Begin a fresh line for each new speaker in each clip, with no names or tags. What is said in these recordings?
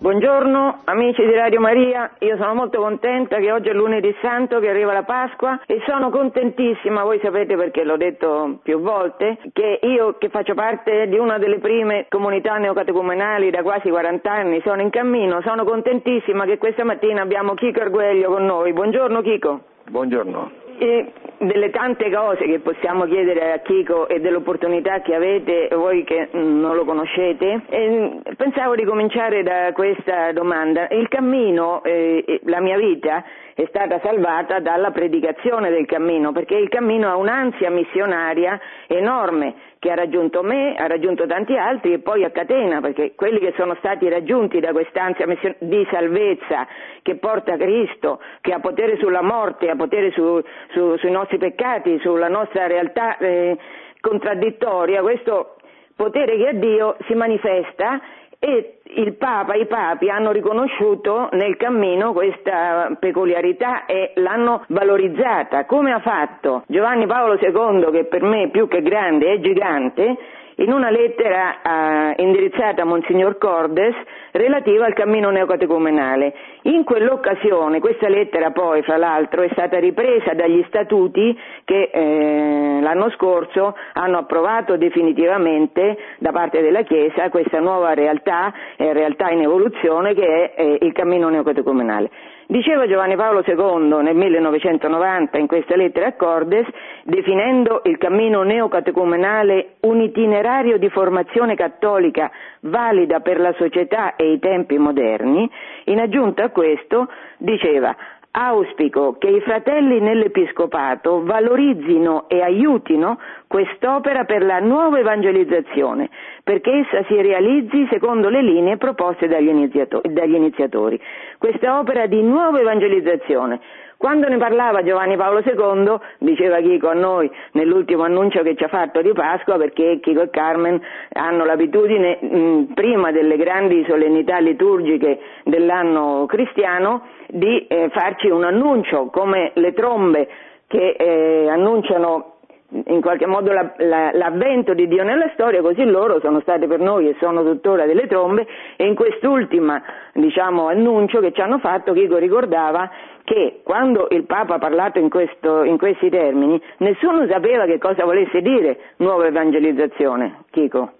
Buongiorno amici di Radio Maria, io sono molto contenta che oggi è lunedì santo, che arriva la Pasqua e sono contentissima, voi sapete perché l'ho detto più volte, che io che faccio parte di una delle prime comunità neocatecumenali da quasi 40 anni, sono in cammino, sono contentissima che questa mattina abbiamo Chico Arguello con noi. Buongiorno Chico.
Buongiorno.
Delle tante cose che possiamo chiedere a Chico e dell'opportunità che avete voi che non lo conoscete, e pensavo di cominciare da questa domanda. Il cammino, eh, la mia vita è stata salvata dalla predicazione del cammino, perché il cammino ha un'ansia missionaria enorme che ha raggiunto me, ha raggiunto tanti altri e poi a catena, perché quelli che sono stati raggiunti da quest'ansia di salvezza che porta Cristo, che ha potere sulla morte, ha potere su, su, sui nostri peccati, sulla nostra realtà eh, contraddittoria, questo potere che ha Dio si manifesta e il Papa, i papi hanno riconosciuto nel cammino questa peculiarità e l'hanno valorizzata, come ha fatto Giovanni Paolo II, che per me più che grande è gigante, in una lettera eh, indirizzata a Monsignor Cordes relativa al cammino neocatecumenale. In quell'occasione, questa lettera poi, fra l'altro, è stata ripresa dagli statuti che eh, l'anno scorso hanno approvato definitivamente da parte della Chiesa questa nuova realtà, eh, realtà in evoluzione che è eh, il cammino neocatecumenale. Diceva Giovanni Paolo II nel 1990 in questa lettera a Cordes, definendo il cammino neocatecumenale un itinerario di formazione cattolica valida per la società e i tempi moderni, in aggiunta a questo diceva Auspico che i fratelli nell'Episcopato valorizzino e aiutino quest'opera per la nuova evangelizzazione, perché essa si realizzi secondo le linee proposte dagli iniziatori. Dagli iniziatori. Questa opera di nuova evangelizzazione quando ne parlava Giovanni Paolo II, diceva Chico a noi nell'ultimo annuncio che ci ha fatto di Pasqua, perché Chico e Carmen hanno l'abitudine, mh, prima delle grandi solennità liturgiche dell'anno cristiano, di eh, farci un annuncio, come le trombe che eh, annunciano in qualche modo la, la, l'avvento di Dio nella storia, così loro sono state per noi e sono tuttora delle trombe e in quest'ultima diciamo, annuncio che ci hanno fatto Chico ricordava che quando il Papa ha parlato in, questo, in questi termini nessuno sapeva che cosa volesse dire nuova evangelizzazione, Chico.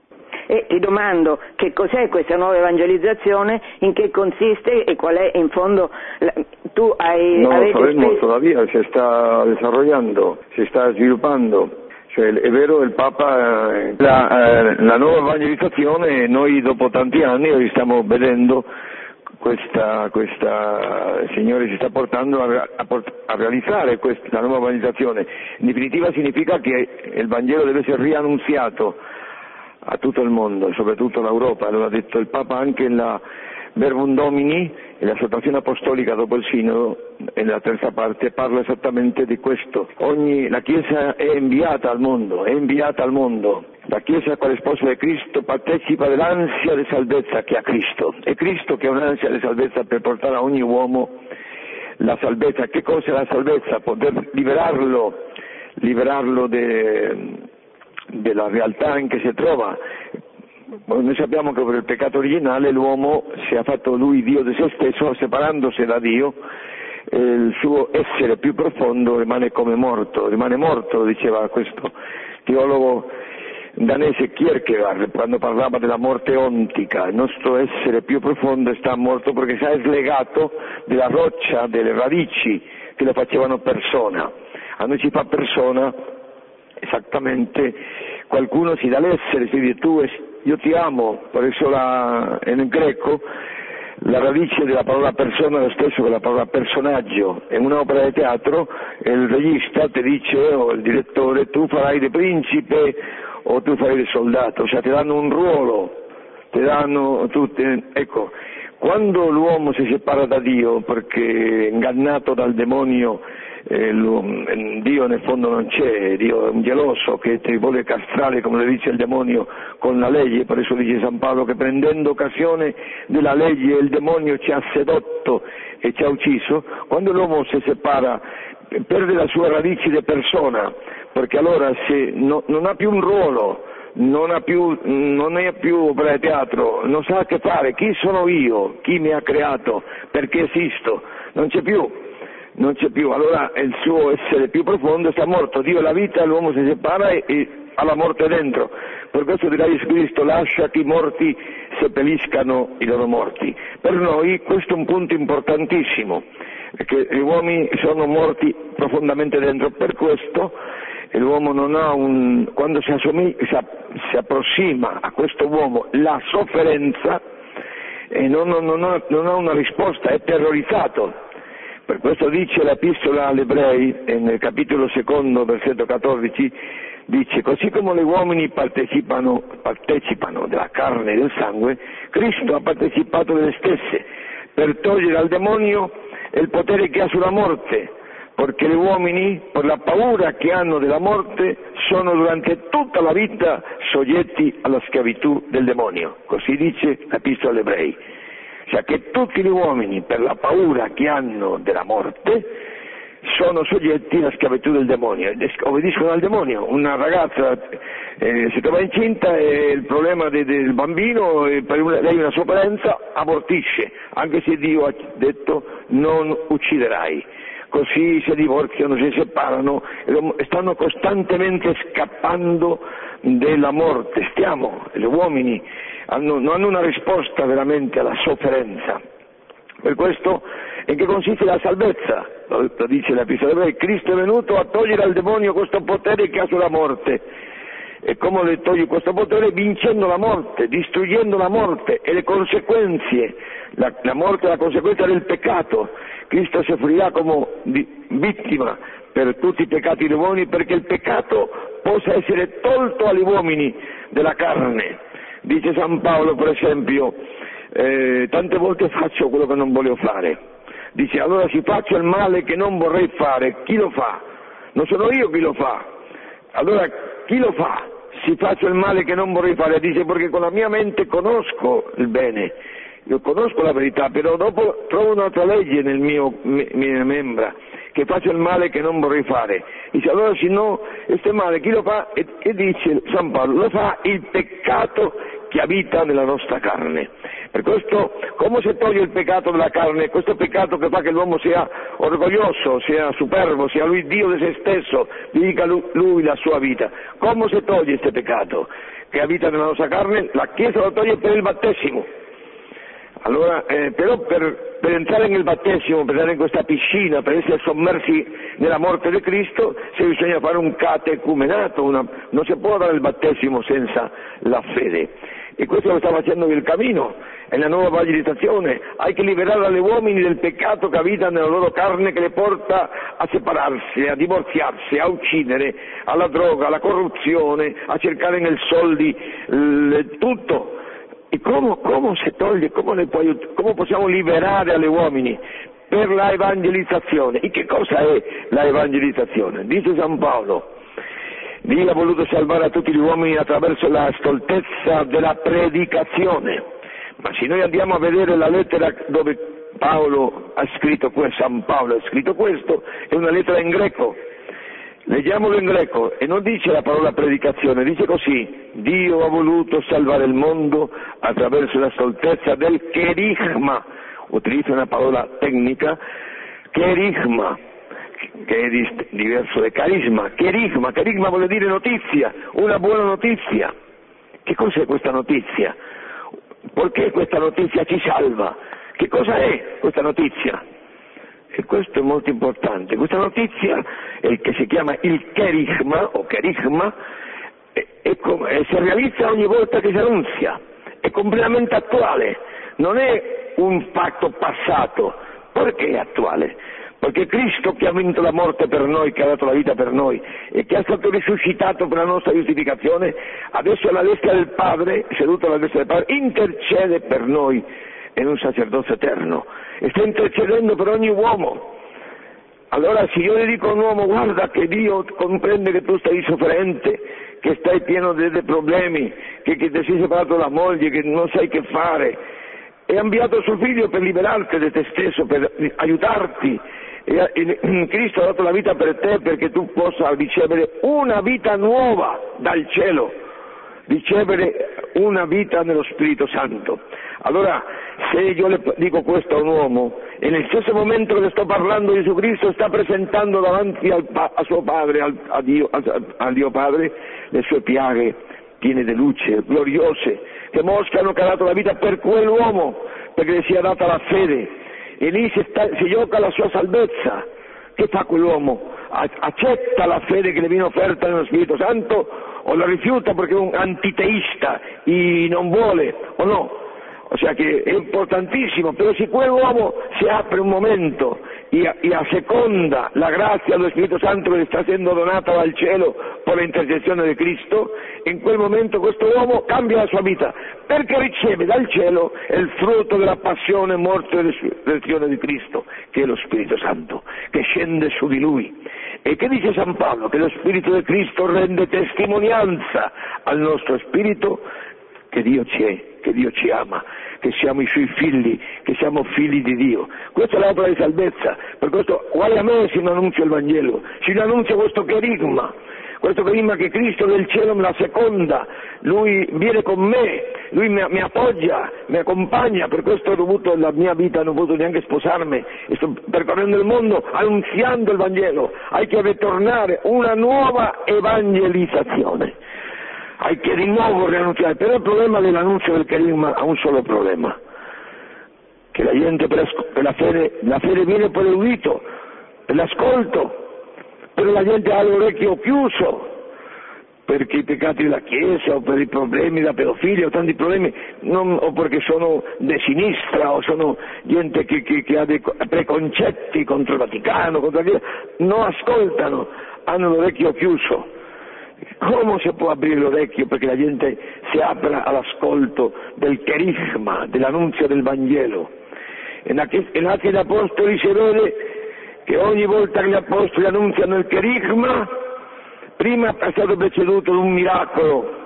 E ti domando che cos'è questa nuova evangelizzazione, in che consiste e qual è in fondo la, tu hai
No lo sabemos
spesso...
todavía, se está desarrollando, se está sviluppando. Cioè, è vero, il Papa, eh, la, eh, la nuova evangelizzazione, noi dopo tanti anni stiamo vedendo questa, questa Signore ci sta portando a, a, a realizzare questa nuova evangelizzazione. In definitiva significa che il Vangelo deve essere riannunziato a tutto il mondo, soprattutto l'Europa, lo ha detto il Papa anche nella Verbum Domini, la situazione apostolica dopo il Sinodo, nella terza parte, parla esattamente di questo. Ogni, la Chiesa è inviata al mondo, è inviata al mondo. La Chiesa, quale sposa di Cristo, partecipa dell'ansia di salvezza che ha Cristo. È Cristo che ha un'ansia di salvezza per portare a ogni uomo la salvezza. Che cosa è la salvezza? Poter liberarlo, liberarlo de, della realtà in cui si trova. Noi sappiamo che per il peccato originale l'uomo si è fatto lui Dio di se stesso, separandosi da Dio, eh, il suo essere più profondo rimane come morto, rimane morto, diceva questo teologo danese Kierkegaard quando parlava della morte ontica, il nostro essere più profondo sta morto perché si è slegato della roccia, delle radici che lo facevano persona. A noi ci fa persona esattamente qualcuno si dà l'essere, si dice tu io ti amo, per eso la, in greco la radice della parola persona è lo stesso che la parola personaggio. In un'opera di teatro il regista ti dice o il direttore tu farai di principe o tu farai di soldato, cioè ti danno un ruolo, ti danno tutte, ecco, quando l'uomo si separa da Dio perché ingannato dal demonio eh, lo, Dio nel fondo non c'è, Dio è un geloso che ti vuole castrare, come le dice il demonio, con la legge, per eso dice San Paolo che prendendo occasione della legge il demonio ci ha sedotto e ci ha ucciso, quando l'uomo si separa perde la sua radice di persona, perché allora se no, non ha più un ruolo, non, ha più, non è più opera di teatro, non sa che fare, chi sono io, chi mi ha creato, perché esisto, non c'è più, non c'è più, allora il suo essere più profondo sta morto, Dio è la vita, l'uomo si separa e, e ha la morte dentro, per questo dirà Gesù Cristo lascia che i morti seppelliscano i loro morti. Per noi questo è un punto importantissimo, perché gli uomini sono morti profondamente dentro, per questo l'uomo non ha un, quando si, assomiglia, si, si approssima a questo uomo la sofferenza non, non, non, non ha una risposta, è terrorizzato. Per questo dice l'Epistola agli Ebrei, nel capitolo secondo, versetto 14, dice, così come gli uomini partecipano, partecipano della carne e del sangue, Cristo ha partecipato delle stesse, per togliere al demonio il potere che ha sulla morte, perché gli uomini, per la paura che hanno della morte, sono durante tutta la vita soggetti alla schiavitù del demonio. Così dice l'Epistola agli Ebrei. Cioè che tutti gli uomini, per la paura che hanno della morte, sono soggetti alla schiavitù del demonio, obbediscono al demonio. Una ragazza eh, si trova incinta e il problema de, del bambino, eh, per una, lei una sofferenza, abortisce, anche se Dio ha detto non ucciderai. Così si divorziano, si separano stanno costantemente scappando della morte. Stiamo, gli uomini hanno, non hanno una risposta veramente alla sofferenza. Per questo in che consiste la salvezza? Lo, lo dice l'Epistola ebrei, Cristo è venuto a togliere al demonio questo potere che ha sulla morte. E come le toglie questo potere? Vincendo la morte, distruggendo la morte e le conseguenze. La, la morte è la conseguenza del peccato. Cristo soffrirà come vittima per tutti i peccati degli uomini perché il peccato possa essere tolto agli uomini della carne. Dice San Paolo, per esempio, eh, tante volte faccio quello che non voglio fare Dice allora si faccio il male che non vorrei fare, chi lo fa? Non sono io chi lo fa. Allora chi lo fa? Si faccio il male che non vorrei fare, dice perché con la mia mente conosco il bene, io conosco la verità, però dopo trovo un'altra legge nel mio, mie membra, che faccio il male che non vorrei fare. Dice allora se no, questo male chi lo fa? E, e dice San Paolo, lo fa il peccato che abita nella nostra carne. Per questo, come si toglie il peccato della carne? Questo peccato che fa che l'uomo sia orgoglioso, sia superbo, sia lui Dio di se stesso, dedica lui la sua vita. Come si toglie questo peccato che abita nella nostra carne? La Chiesa lo toglie per il battesimo. Allora, eh, però per, per, entrare nel battesimo, per entrare in questa piscina, per essere sommersi nella morte di Cristo, se bisogna fare un catecumenato, una, non si può dare il battesimo senza la fede. E questo lo sta facendo il cammino, è la nuova evangelizzazione. Hai che liberare agli uomini del peccato che abita nella loro carne che le porta a separarsi, a divorziarsi, a uccidere, alla droga, alla corruzione, a cercare nel soldi l- tutto. E come, come si toglie, come, puoi, come possiamo liberare agli uomini? Per la evangelizzazione. E che cosa è la evangelizzazione? Dice San Paolo Dio ha voluto salvare a tutti gli uomini attraverso la stoltezza della predicazione. Ma se noi andiamo a vedere la lettera dove Paolo ha scritto questo, San Paolo ha scritto questo, è una lettera in greco. Leggiamolo in greco e non dice la parola predicazione, dice così, Dio ha voluto salvare il mondo attraverso la stoltezza del kerigma, utilizza una parola tecnica, kerigma, che è diverso da carisma. Kerigma, kerigma vuol dire notizia, una buona notizia. Che cos'è questa notizia? Perché questa notizia ci salva? Che cosa è questa notizia? E questo è molto importante. Questa notizia, che si chiama il kerigma o kerigma, è, è come, si realizza ogni volta che si annunzia, è completamente attuale, non è un fatto passato. Perché è attuale? Perché Cristo che ha vinto la morte per noi, che ha dato la vita per noi e che è stato risuscitato per la nostra giustificazione, adesso alla destra del Padre, seduto alla destra del Padre, intercede per noi in un sacerdozio eterno e sta intercedendo per ogni uomo. Allora se io gli dico a un uomo guarda che Dio comprende che tu stai sofferente, che stai pieno di problemi, che, che ti sei separato dalla moglie, che non sai che fare, e ha inviato suo figlio per liberarti di te stesso, per aiutarti e Cristo ha dato la vita per te perché tu possa ricevere una vita nuova dal cielo. ricevere una vita nello Spirito Santo. Allora, se io le dico questo a un uomo e nel stesso momento che sto parlando Gesù Cristo sta presentando davanti al, a suo Padre, al, a, Dio, Padre, le sue piaghe piene di luce, gloriose, che mostrano che ha dato la vita per quell'uomo, perché le sia data la fede, e lì si, sta, si gioca la sua salvezza. Che fa quell'uomo? Accetta la fede che le viene offerta nello Spirito Santo o la rifiuta perché è un antiteista e non vuole o no? O que è importantissimo, però se quell'uomo si apre un momento e asseconda la grazia dello Spirito Santo che le sta essendo donata dal cielo per l'intercessione di Cristo, in quel momento questo uomo cambia la sua vita, perché riceve dal cielo il frutto della passione, morte e resurrezione di Cristo, che è lo Spirito Santo, che scende su di lui. E che dice San Paolo? Che lo Spirito di Cristo rende testimonianza al nostro spirito che Dio c'è, che Dio ci ama, che siamo i suoi figli, che siamo figli di Dio. Questa è l'opera di salvezza, per questo guai a me se non annuncio il Vangelo, se non annuncio questo cherigma, questo cherigma che Cristo del cielo me la seconda, Lui viene con me, Lui mi, mi, appoggia, mi accompagna, per questo ho dovuto la mia vita, non ho potuto neanche sposarmi, e sto percorrendo il mondo annunziando il Vangelo, hai che ritornare una nuova evangelizzazione hay che di nuovo riannunciare, però il problema dell'annuncio del carisma ha un solo problema, che la gente per la, fede, la fede viene per l'udito, per l'ascolto, però la gente ha l'orecchio chiuso, perché i peccati della Chiesa o per i problemi della pedofilia o tanti problemi, non, o perché sono di sinistra o sono gente che, che, che ha dei preconcetti contro il Vaticano, contro la Chiesa, non ascoltano, hanno l'orecchio chiuso. Come si può aprire l'orecchio perché la gente si apra all'ascolto del carisma, dell'annunzio del Vangelo? In Atti degli Apostoli si vede che ogni volta che gli Apostoli annunziano il carisma, prima è stato preceduto da un miracolo.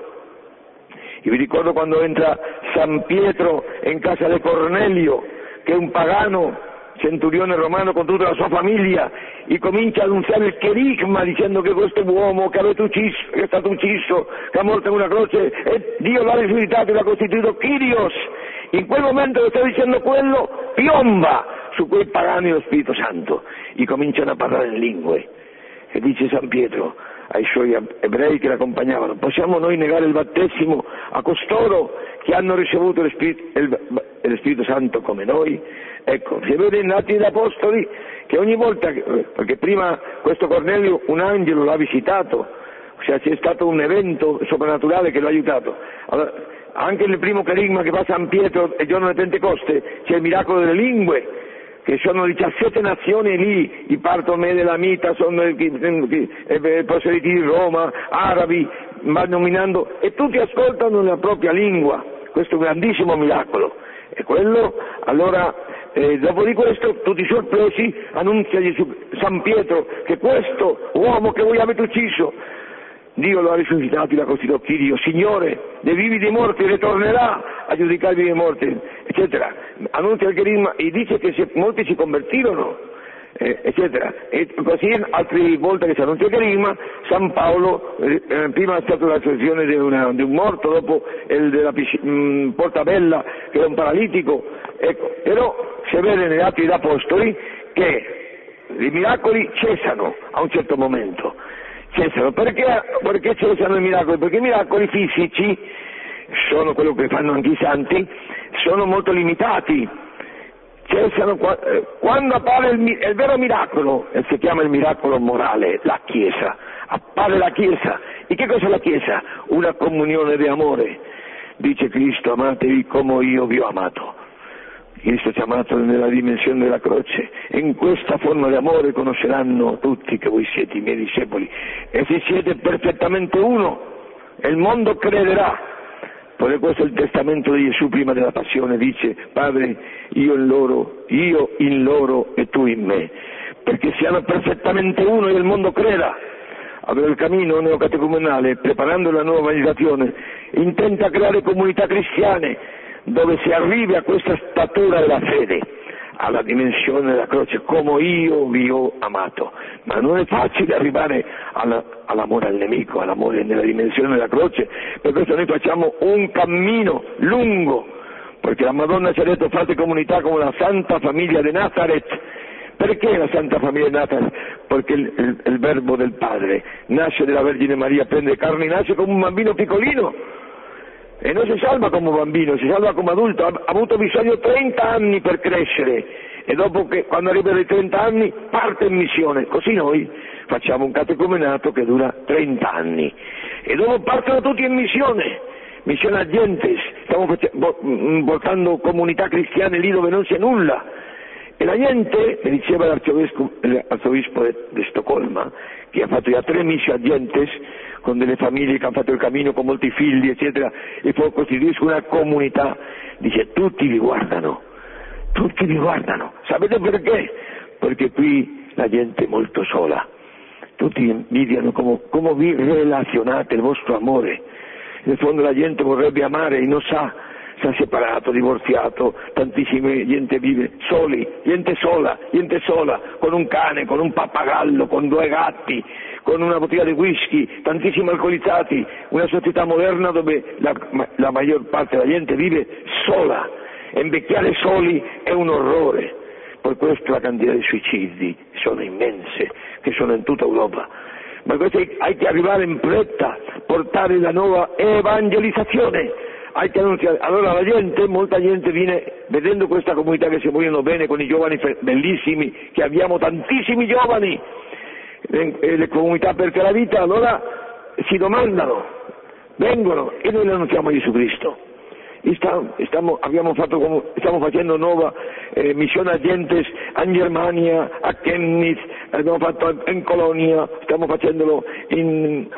Io vi ricordo quando entra San Pietro in casa di Cornelio, che è un pagano, centurione romano con tutta la sua famiglia e comincia a annunziare il cherigma dicendo che questo uomo che, ucciso, che è stato ucciso, che ha morto in una croce, e Dio l'ha risuscitato e l'ha costituito Kyrios. In quel momento che sta dicendo quello, piomba su quei pagani lo Spirito Santo e cominciano a parlare in lingue. E dice San Pietro ai suoi ebrei che l'accompagnavano, possiamo noi negare il battesimo a costoro che hanno ricevuto lo Spirito Santo come noi? Ecco, si vede in Atti degli Apostoli che ogni volta, perché prima questo Cornelio un angelo l'ha visitato, cioè c'è stato un evento soprannaturale che l'ha aiutato. Allora, anche nel primo carisma che fa San Pietro e giorno di Pentecoste c'è il miracolo delle lingue, che sono 17 nazioni lì, i Partomè della Mita, sono i proselitti di Roma, arabi, ma nominando, e tutti ascoltano la propria lingua, questo è un grandissimo miracolo. E quello, allora, eh, dopo di questo, tutti sorpresi, annunzia Gesù, San Pietro che questo uomo che voi avete ucciso, Dio lo ha risuscitato e l'ha costituito Dio, Signore dei vivi e dei morti, ritornerà a giudicare i vivi e morti, eccetera. Annuncia il carisma e dice che molti si convertirono, eh, eccetera. E così altre volte che si annuncia carisma, San Paolo, eh, eh prima è stata la resurrezione di, di, un morto, dopo il della mm, Portabella che è un paralitico, ecco. però si vede negli atti degli Apostoli che i miracoli cessano a un certo momento. Cessano. Perché, perché cessano i miracoli? Perché i miracoli fisici sono quello che fanno anche i santi, sono molto limitati cessano eh, quando appare il, il vero miracolo, e si chiama il miracolo morale, la Chiesa, appare la Chiesa. E che cos'è la Chiesa? Una comunione di amore. Dice Cristo, amatevi come io vi ho amato. Cristo ci ha amato nella dimensione della croce in questa forma di amore conosceranno tutti che voi siete i miei discepoli e se siete perfettamente uno il mondo crederà perché questo il testamento di Gesù prima della passione, dice Padre io in loro, io in loro e tu in me, perché siano perfettamente uno e il mondo creda. Allora il cammino neocatecumenale, preparando la nuova evangelizzazione, intenta creare comunità cristiane dove si arrivi a questa statura della fede, alla dimensione della croce, come io vi ho amato. Ma non è facile arrivare alla, all'amore al nemico, all'amore nella dimensione della croce, per questo noi facciamo un cammino lungo, perché la Madonna ci ha detto fate comunità come la Santa Famiglia di Nazareth. Perché la Santa Famiglia di Nazareth? Perché il, il, il verbo del Padre nasce dalla Vergine Maria, prende carne, nasce come un bambino piccolino. E non si salva come bambino, si salva come adulto, ha avuto bisogno 30 anni per crescere. E dopo che quando arriva ai 30 anni parte in missione, così noi facciamo un catecumenato che dura 30 anni. E dopo partono tutti in missione, missione a Gentes, stiamo mm, portando comunità cristiane lì dove non c'è nulla e la gente, mi diceva l'arzobispo di Stoccolma, che ha fatto già tre missioni a Gentes, con delle famiglie che hanno fatto il cammino con molti figli, eccetera, e poi costituiscono una comunità, dice tutti vi guardano, tutti vi guardano. Sapete perché? Perché qui la gente è molto sola, tutti invidiano come, come vi relazionate il vostro amore. Nel fondo la gente vorrebbe amare e non sa si è separato, divorziato, tantissima gente vive soli, gente sola, gente sola, con un cane, con un pappagallo, con due gatti, con una bottiglia di whisky, tantissimi alcolizzati, una società moderna dove la, la maggior parte della gente vive sola, e invecchiare soli è un orrore. Per questo la quantità di suicidi sono immense, che sono in tutta Europa. Ma questo hai che arrivare in fretta, portare la nuova evangelizzazione hai che annunziare. Allora la gente, molta gente viene vedendo questa comunità che si muoiono bene con i giovani bellissimi, che abbiamo tantissimi giovani, le, comunità per la vita, allora si domandano, vengono e noi le annunziamo Gesù Cristo. Stiamo, fatto, stiamo, facendo nuova eh, missione a Gentes in Germania, a Chemnitz, abbiamo fatto in Colonia, stiamo facendolo in,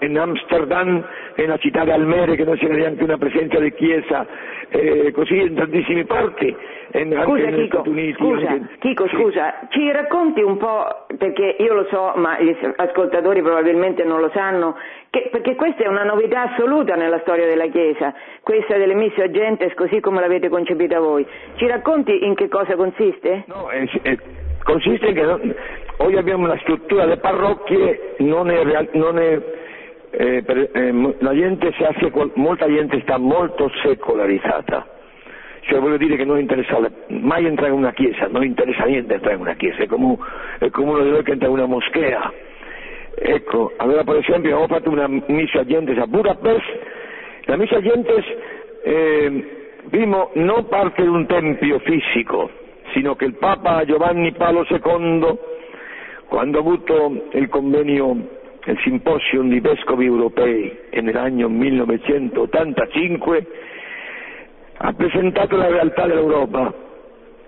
in Amsterdam, nella città di Almere che non c'è neanche una presenza di chiesa, eh, così in tantissime parti.
Scusa Chico, scusa, Chico sì. scusa, ci racconti un po', perché io lo so, ma gli ascoltatori probabilmente non lo sanno, che, perché questa è una novità assoluta nella storia della Chiesa, questa delle misse agentes così come l'avete concepita voi. Ci racconti in che cosa consiste?
No, è, è, consiste che no, oggi abbiamo una struttura delle parrocchie, non è, non è eh, eh, la gente si ha, molta gente sta molto secolarizzata cioè voglio dire che non interessa mai entrare in una chiesa, non interessa niente entrare in una chiesa, è come, è come uno di noi che entra in una moschea. Ecco, allora per esempio abbiamo fatto una missa gentes a Budapest, la missa gentes eh, primo non parte da un tempio fisico, sino che il Papa Giovanni Paolo II, quando ha avuto il convenio, il simposium di vescovi europei nell'anno 1985, ha presentato la realtà dell'Europa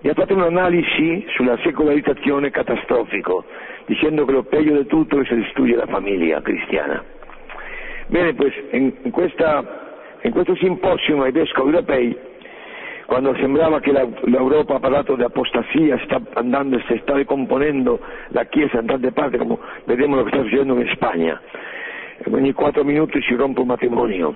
e ha fatto un'analisi sulla secolarizzazione catastrofico, dicendo che lo peggio di tutto è se distrugge la famiglia cristiana. Bene, pues, in, questa, in questo simposium ai vescovi europei, quando sembrava che l'Europa ha parlato di apostasia, sta andando e si sta ricomponendo la Chiesa in tante parti, come vediamo lo che sta succedendo in Spagna, ogni quattro minuti si rompe un matrimonio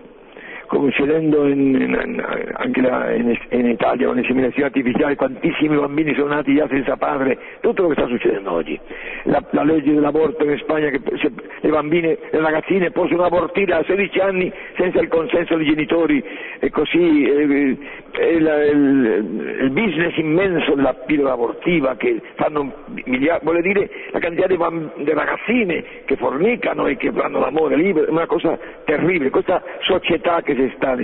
come succedendo anche la, in, in, Italia con l'inseminazione artificiale, quantissimi bambini sono nati già senza padre, tutto lo che sta succedendo oggi. La, la legge dell'aborto in Spagna che se, le bambine, le ragazzine possono abortire a 16 anni senza il consenso dei genitori e così eh, la, il, il, business immenso della pillola abortiva che fanno migliaia, vuole dire la quantità di, di ragazzine che fornicano e che fanno l'amore libero, è una cosa terribile, questa società che si sta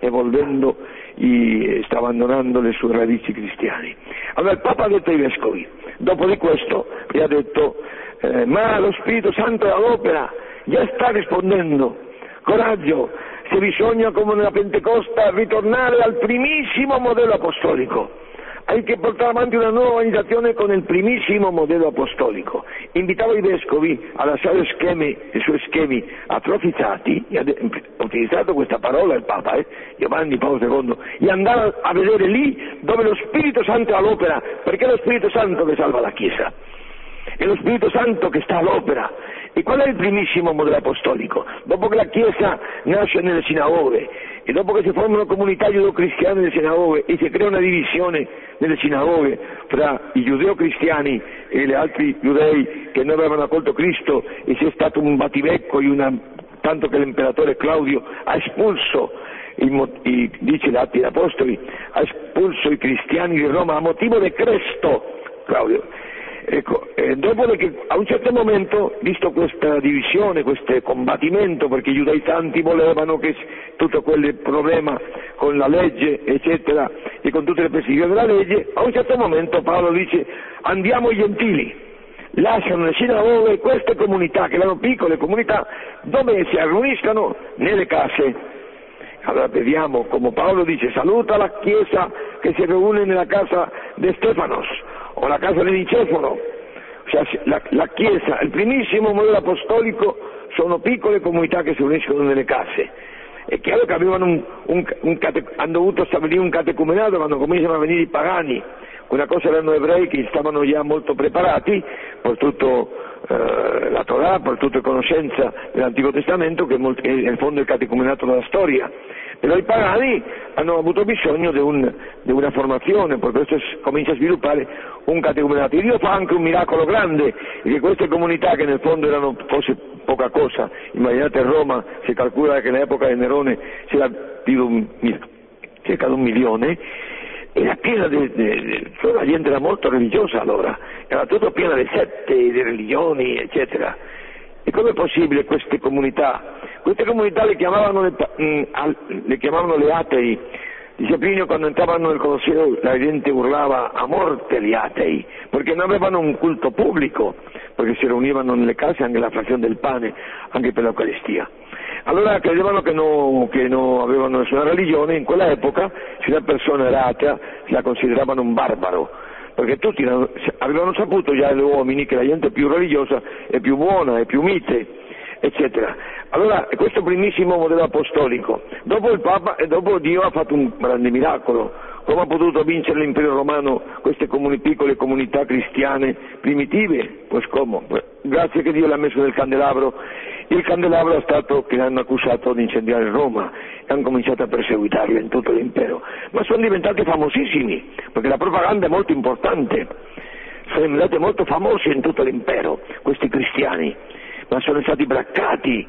evolvendo e sta abbandonando le sue radici cristiane. Allora il Papa ha detto ai vescovi, dopo di questo gli ha detto, eh, ma lo Spirito Santo è all'opera, già sta rispondendo, coraggio, se bisogna come nella Pentecosta ritornare al primissimo modello apostolico hay che portare avanti una nuova organizzazione con il primissimo modello apostolico. Invitavo i vescovi a lasciare schemi, i suoi schemi atrofizzati, ha utilizzato questa parola il Papa, eh, Giovanni Paolo II, e andare a vedere lì dove lo Spirito Santo è all'opera, perché è lo Spirito Santo che salva la Chiesa. È lo Spirito Santo che sta all'opera E qual è il primissimo modello apostolico? Dopo che la Chiesa nasce nelle sinagoghe e dopo che si formano comunità giudeo-cristiane nelle sinagoghe e si crea una divisione nelle sinagoghe fra i giudeo-cristiani e gli altri giudei che non avevano accolto Cristo e c'è stato un battibecco una, tanto che l'imperatore Claudio ha espulso i, dice l'Atti degli Apostoli, ha espulso i cristiani di Roma a motivo del Cristo, Claudio. Ecco, eh, dopo che a un certo momento, visto questa divisione, questo combattimento, perché i giudei tanti volevano che tutto quel problema con la legge, eccetera, e con tutte le persecuzioni della legge, a un certo momento Paolo dice andiamo ai gentili, lasciano le sinagoghe queste comunità, che erano piccole comunità, dove si riuniscono nelle case. Allora vediamo come Paolo dice, saluta la Chiesa che si riúne nella casa di Stefanos o la casa di Nicefono. Cioè, la, la, Chiesa, il primissimo modello apostolico sono piccole comunità che si uniscono nelle case. È chiaro che un, un, un cate, hanno dovuto stabilire un catecumenato quando cominciano a venire i pagani. Una cosa erano ebrei che stavano già molto preparati per tutto eh, la Torah, per tutta conoscenza dell'Antico Testamento, che è in fondo il catecumenato della storia. Però i pagani hanno avuto bisogno di, un, di una formazione, per questo comincia a sviluppare un catecumenato. E Dio fa anche un miracolo grande, che queste comunità che nel fondo erano forse poca cosa, immaginate Roma, si calcola che all'epoca di Nerone c'era più un, circa un milione, era piena di, di, la gente era molto religiosa allora, era tutto pieno di sette, di religioni, eccetera. E com'è possibile queste comunità? Queste comunità le mh, mm, le, chiamavano le atei. Dice Plinio quando entravano nel Colosseo la gente urlava a morte gli atei, perché non avevano un culto pubblico, perché si riunivano nelle case anche la frazione del pane, anche per l'Eucaristia. Allora credevano che non, che non avevano nessuna religione, in quella epoca se una persona era atea la consideravano un barbaro, perché tutti avevano saputo già gli uomini che la gente più religiosa è più buona, è più mite, eccetera. Allora, questo primissimo modello apostolico, dopo il Papa e dopo Dio ha fatto un grande miracolo, come ha potuto vincere l'impero romano queste comuni, piccole comunità cristiane primitive? Pues come? Grazie che Dio l'ha messo nel candelabro il candelabro è stato che l'hanno accusato di incendiare Roma e hanno cominciato a perseguitarlo in tutto l'impero, ma sono diventati famosissimi, perché la propaganda è molto importante, sono diventati molto famosi in tutto l'impero questi cristiani, ma sono stati braccati,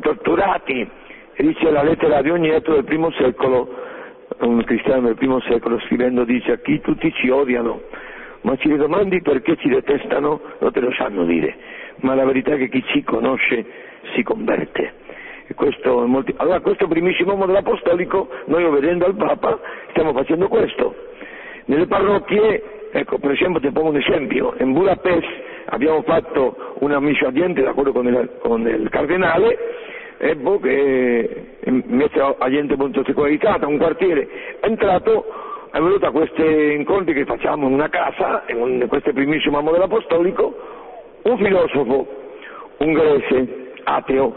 torturati, e dice la lettera di Ogneto del primo secolo, un cristiano del primo secolo scrivendo dice a chi tutti ci odiano, ma ci domandi perché ci detestano, non te lo sanno dire ma la verità è che chi ci conosce si converte. Questo molti... Allora questo primissimo modello apostolico, noi obbedendo al Papa, stiamo facendo questo. Nelle parrocchie, ecco, per esempio ti pongo un esempio, in Budapest abbiamo fatto una missione ambiente d'accordo con il, con il cardinale, e boh, che invece a gente molto secolarizzata, un quartiere, è entrato è venuto a questi incontri che facciamo in una casa, in questo primissimo modello apostolico, un filosofo ungherese, ateo,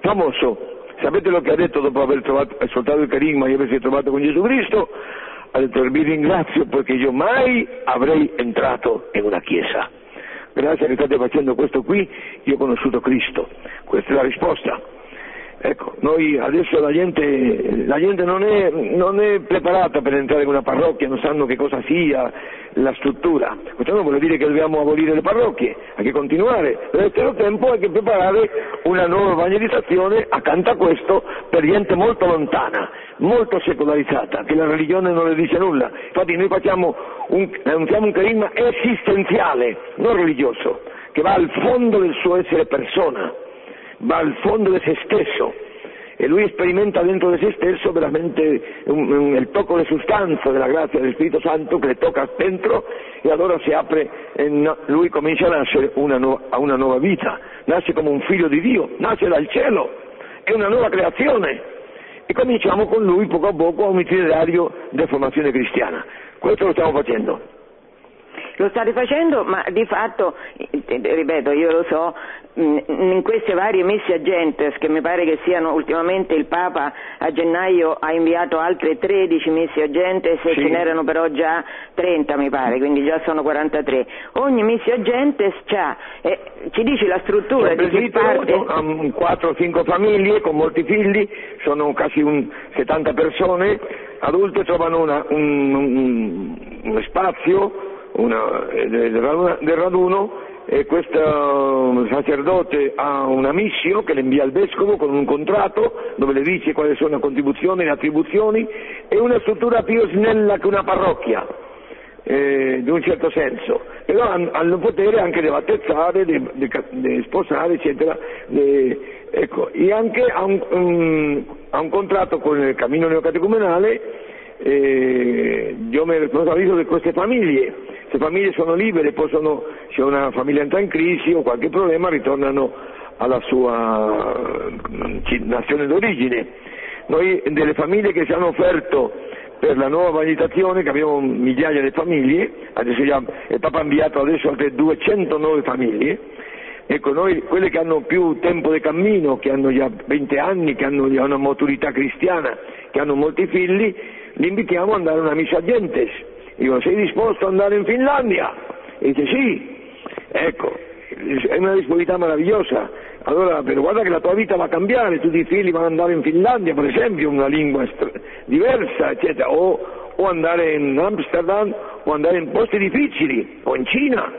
famoso, sapete lo che ha detto dopo aver trovato, ascoltato il carisma e aversi trovato con Gesù Cristo? Ha detto vi ringrazio perché io mai avrei entrato in una chiesa. Grazie che state facendo questo qui, io ho conosciuto Cristo. Questa è la risposta. Ecco, noi adesso la gente, la gente non, è, non, è, preparata per entrare in una parrocchia, non sanno che cosa sia la struttura. Questo non vuol dire che dobbiamo abolire le parrocchie, ha che continuare, però allo stesso tempo hay che preparare una nuova evangelizzazione accanto a questo per gente molto lontana, molto secolarizzata, che la religione non le dice nulla. Infatti noi facciamo un, un carisma esistenziale, non religioso, che va al fondo del suo essere persona va al fondo di se stesso e lui sperimenta dentro di se stesso veramente un, un, il tocco di sostanza della grazia del Spirito Santo che le tocca dentro e allora si apre no, lui comincia a nascere una a una nuova vita, nasce come un figlio di Dio, nasce dal cielo, è una nuova creazione e cominciamo con lui poco a poco un itinerario di formazione cristiana. Questo lo stiamo facendo
lo state facendo, ma di fatto, ripeto, io lo so, mm, in queste varie messe agentes, che mi pare che siano ultimamente il Papa a gennaio ha inviato altre 13 messe agentes e
Sì.
ce n'erano però già 30 mi pare, quindi già sono 43. Ogni messe agentes c'ha, eh, ci dici la struttura di chi parte?
um, 4-5 famiglie con molti figli, sono quasi un 70 persone, adulte trovano una- un, un- uno spazio una- eh, del, raduno- e questo sacerdote ha una missione che le invia al vescovo con un contratto dove le dice quali sono le contribuzioni le attribuzioni e una struttura più snella che una parrocchia eh, in un certo senso, però han- hanno potere anche di battezzare, di, di di sposare, eccetera. di- ecco, e anche ha un, un- ha un contratto con il Cammino Neocatecumenale, eh, io mi responsabilizzo di queste famiglie, queste famiglie sono libere, possono, se una famiglia entra in crisi o qualche problema, ritornano alla sua ci- nazione d'origine. Noi delle famiglie che ci hanno offerto per la nuova valutazione, che abbiamo migliaia di famiglie, adesso il Papa ha inviato adesso altre 209 famiglie, ecco noi quelle che hanno più tempo di cammino, che hanno già 20 anni, che hanno già una maturità cristiana, che hanno molti figli, li invitiamo ad andare a una missa a gentes. Dico, sei disposto ad andare in Finlandia? E dice sì, ecco, è una disponibilità meravigliosa. Allora, però guarda che la tua vita va a cambiare, tutti i figli vanno ad andare in Finlandia, per esempio, una lingua diversa, eccetera, o, o andare in Amsterdam, o andare in posti difficili, o in Cina,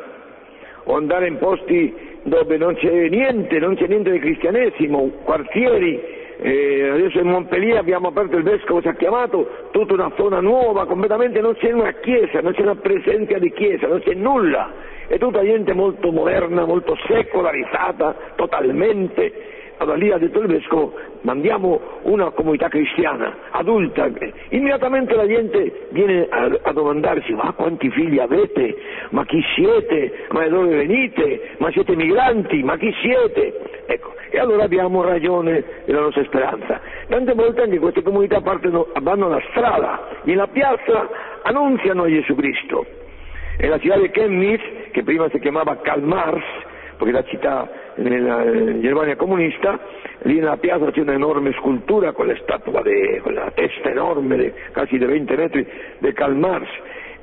o andare in posti dove non c'è niente, non c'è niente di cristianesimo, quartieri, eh, adesso in Montpellier abbiamo aperto il vescovo ci ha chiamato tutta una zona nuova, completamente non c'è una chiesa, non c'è una presenza di chiesa, non c'è nulla, è tutta gente molto moderna, molto secolarizzata, totalmente. Allora lì ha detto mandiamo una comunità cristiana, adulta, immediatamente la gente viene a, a domandarsi, ma quanti figli avete? Ma chi siete? Ma da dove venite? Ma siete migranti? Ma chi siete? Ecco, e allora abbiamo ragione della nostra speranza. Tante volte anche queste comunità partono, vanno alla strada, nella piazza annunziano Gesù Cristo. E la città di Chemnitz, che prima si chiamava Kalmars, perché la città nella eh, Germania comunista, lì nella piazza c'è un'enorme scultura con la statua, de, con la testa enorme, de, quasi di 20 metri, di Karl Marx.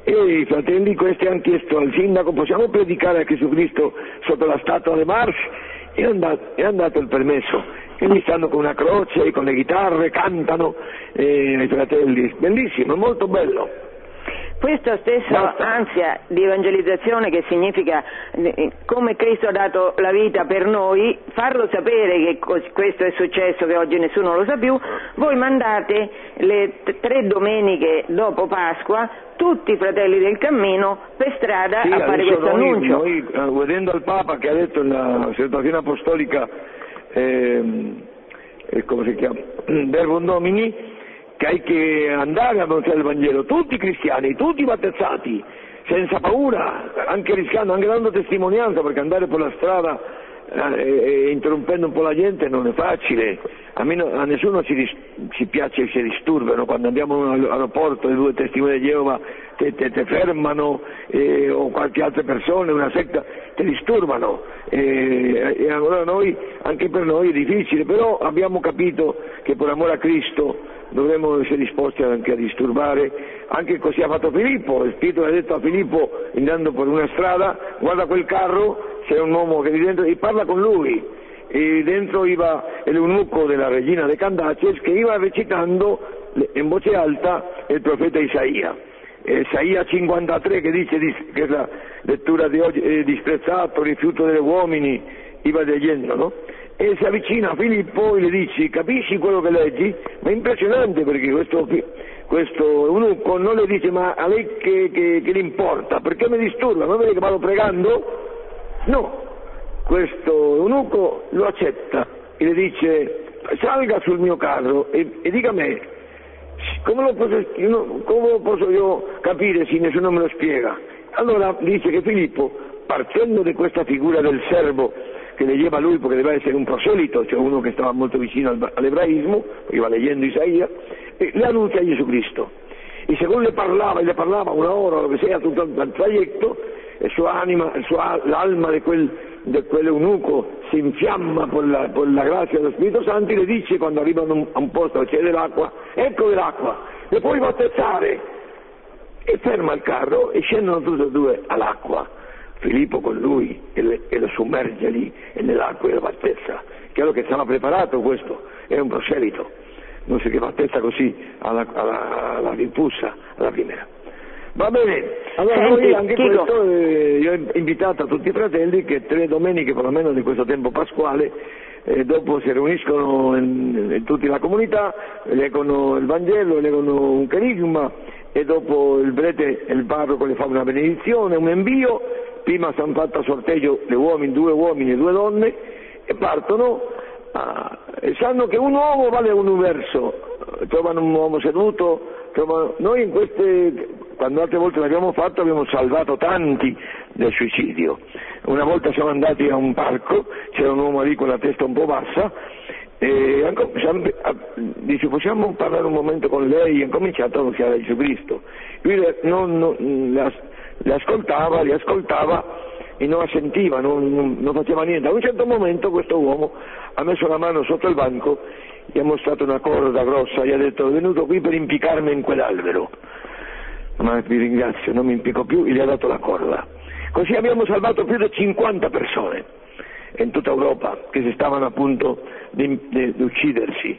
E i fratelli questi hanno chiesto al sindaco, possiamo predicare a Gesù Cristo sotto la statua di Marx? E è andato, è andato il permesso. Quindi stanno con una croce, con le chitarre, cantano eh, i fratelli. Bellissimo, molto bello.
Questa stessa ansia di evangelizzazione che significa eh, come Cristo ha dato la vita per noi, farlo sapere che questo è successo, che oggi nessuno lo sa più, voi mandate le tre domeniche dopo Pasqua tutti i fratelli del cammino per strada
Sì,
a fare questo
noi,
annuncio.
noi, eh, vedendo al Papa che ha detto nella situazione apostolica, ehm, eh, come si chiama, Verbum Domini, che hai che andare a annunciare il Vangelo, tutti i cristiani, tutti battezzati, senza paura, anche rischiando, anche dando testimonianza, perché andare per la strada eh, e- interrompendo un po' la gente non è facile. A, no- a nessuno ci, dis- ci piace che si disturbano, quando andiamo in un aeroporto e due testimoni di Geova ti fermano eh, o qualche altra persona, una setta, ti disturbano. E, e allora noi, anche per noi è difficile, però abbiamo capito che per amore a Cristo dovremmo essere disposti anche a disturbare, anche così ha fatto Filippo, il Pietro ha detto a Filippo andando per una strada, guarda quel carro, c'è un uomo che è dentro e parla con lui, e dentro iva l'eunuco della regina de Candaces che iva recitando in voce alta il profeta Isaia. Isaia 53 che dice di- che è la lettura di oggi, eh, disprezzato, rifiuto degli uomini, iva leggendo, no? E si avvicina a Filippo e gli dice capisci quello che leggi? Ma è impressionante perché questo, questo eunuco non le dice ma a lei che, che, che le importa? Perché mi disturba? Non vede che vado pregando? No, questo eunuco lo accetta e le dice salga sul mio carro e, e dica a me come lo, posso, io come lo posso io capire se nessuno me lo spiega? Allora dice che Filippo, partendo da questa figura del servo che leggeva lui perché doveva essere un proselito, cioè uno che stava molto vicino al- all'ebraismo, perché va leggendo Isaia, e le annuncia Gesù Cristo. E secondo le parlava, e le parlava una ora, o che sia tutto il tragitto, e anima, sua- l'alma di quel, quell'eunuco si infiamma per la, per la, grazia dello Spirito Santo e le dice quando arrivano a un posto dove c'è dell'acqua, ecco l'acqua, le puoi battezzare. E ferma il carro e scendono tutti e due all'acqua. Filippo con lui e, le, e lo sommerge lì e nell'acqua e lo battezza. Chiaro che sarà preparato questo, è un proselito, non si che battezza così alla, alla, alla rimpulsa, alla primera. Va bene, allora Senti, anche Chico. questo, eh, io ho invitato a tutti i fratelli che tre domeniche, perlomeno di questo tempo pasquale, eh, dopo si riuniscono in, in tutta la comunità, leggono il Vangelo, leggono un carigma e dopo il prete il parroco le fa una benedizione, un invio, prima si hanno fatto a sorteggio le uomini, due uomini e due donne e partono ah, e sanno che un uomo vale un universo, trovano un uomo seduto, trovano... noi in queste quando altre volte l'abbiamo fatto abbiamo salvato tanti dal suicidio. Una volta siamo andati a un parco, c'era un uomo lì con la testa un po' bassa e dice possiamo parlare un momento con lei e ha cominciato a annunziare Gesù Cristo. Lui non, non, le ascoltava, li ascoltava e non assentiva, non, non, non, faceva niente. A un certo momento questo uomo ha messo la mano sotto il banco, gli ha mostrato una corda grossa, gli ha detto è venuto qui per impiccarmi in quell'albero ma vi ringrazio, non mi impicco più, e gli ha dato la corda. Così abbiamo salvato più di 50 persone in tutta Europa che si stavano appunto di, di, di uccidersi.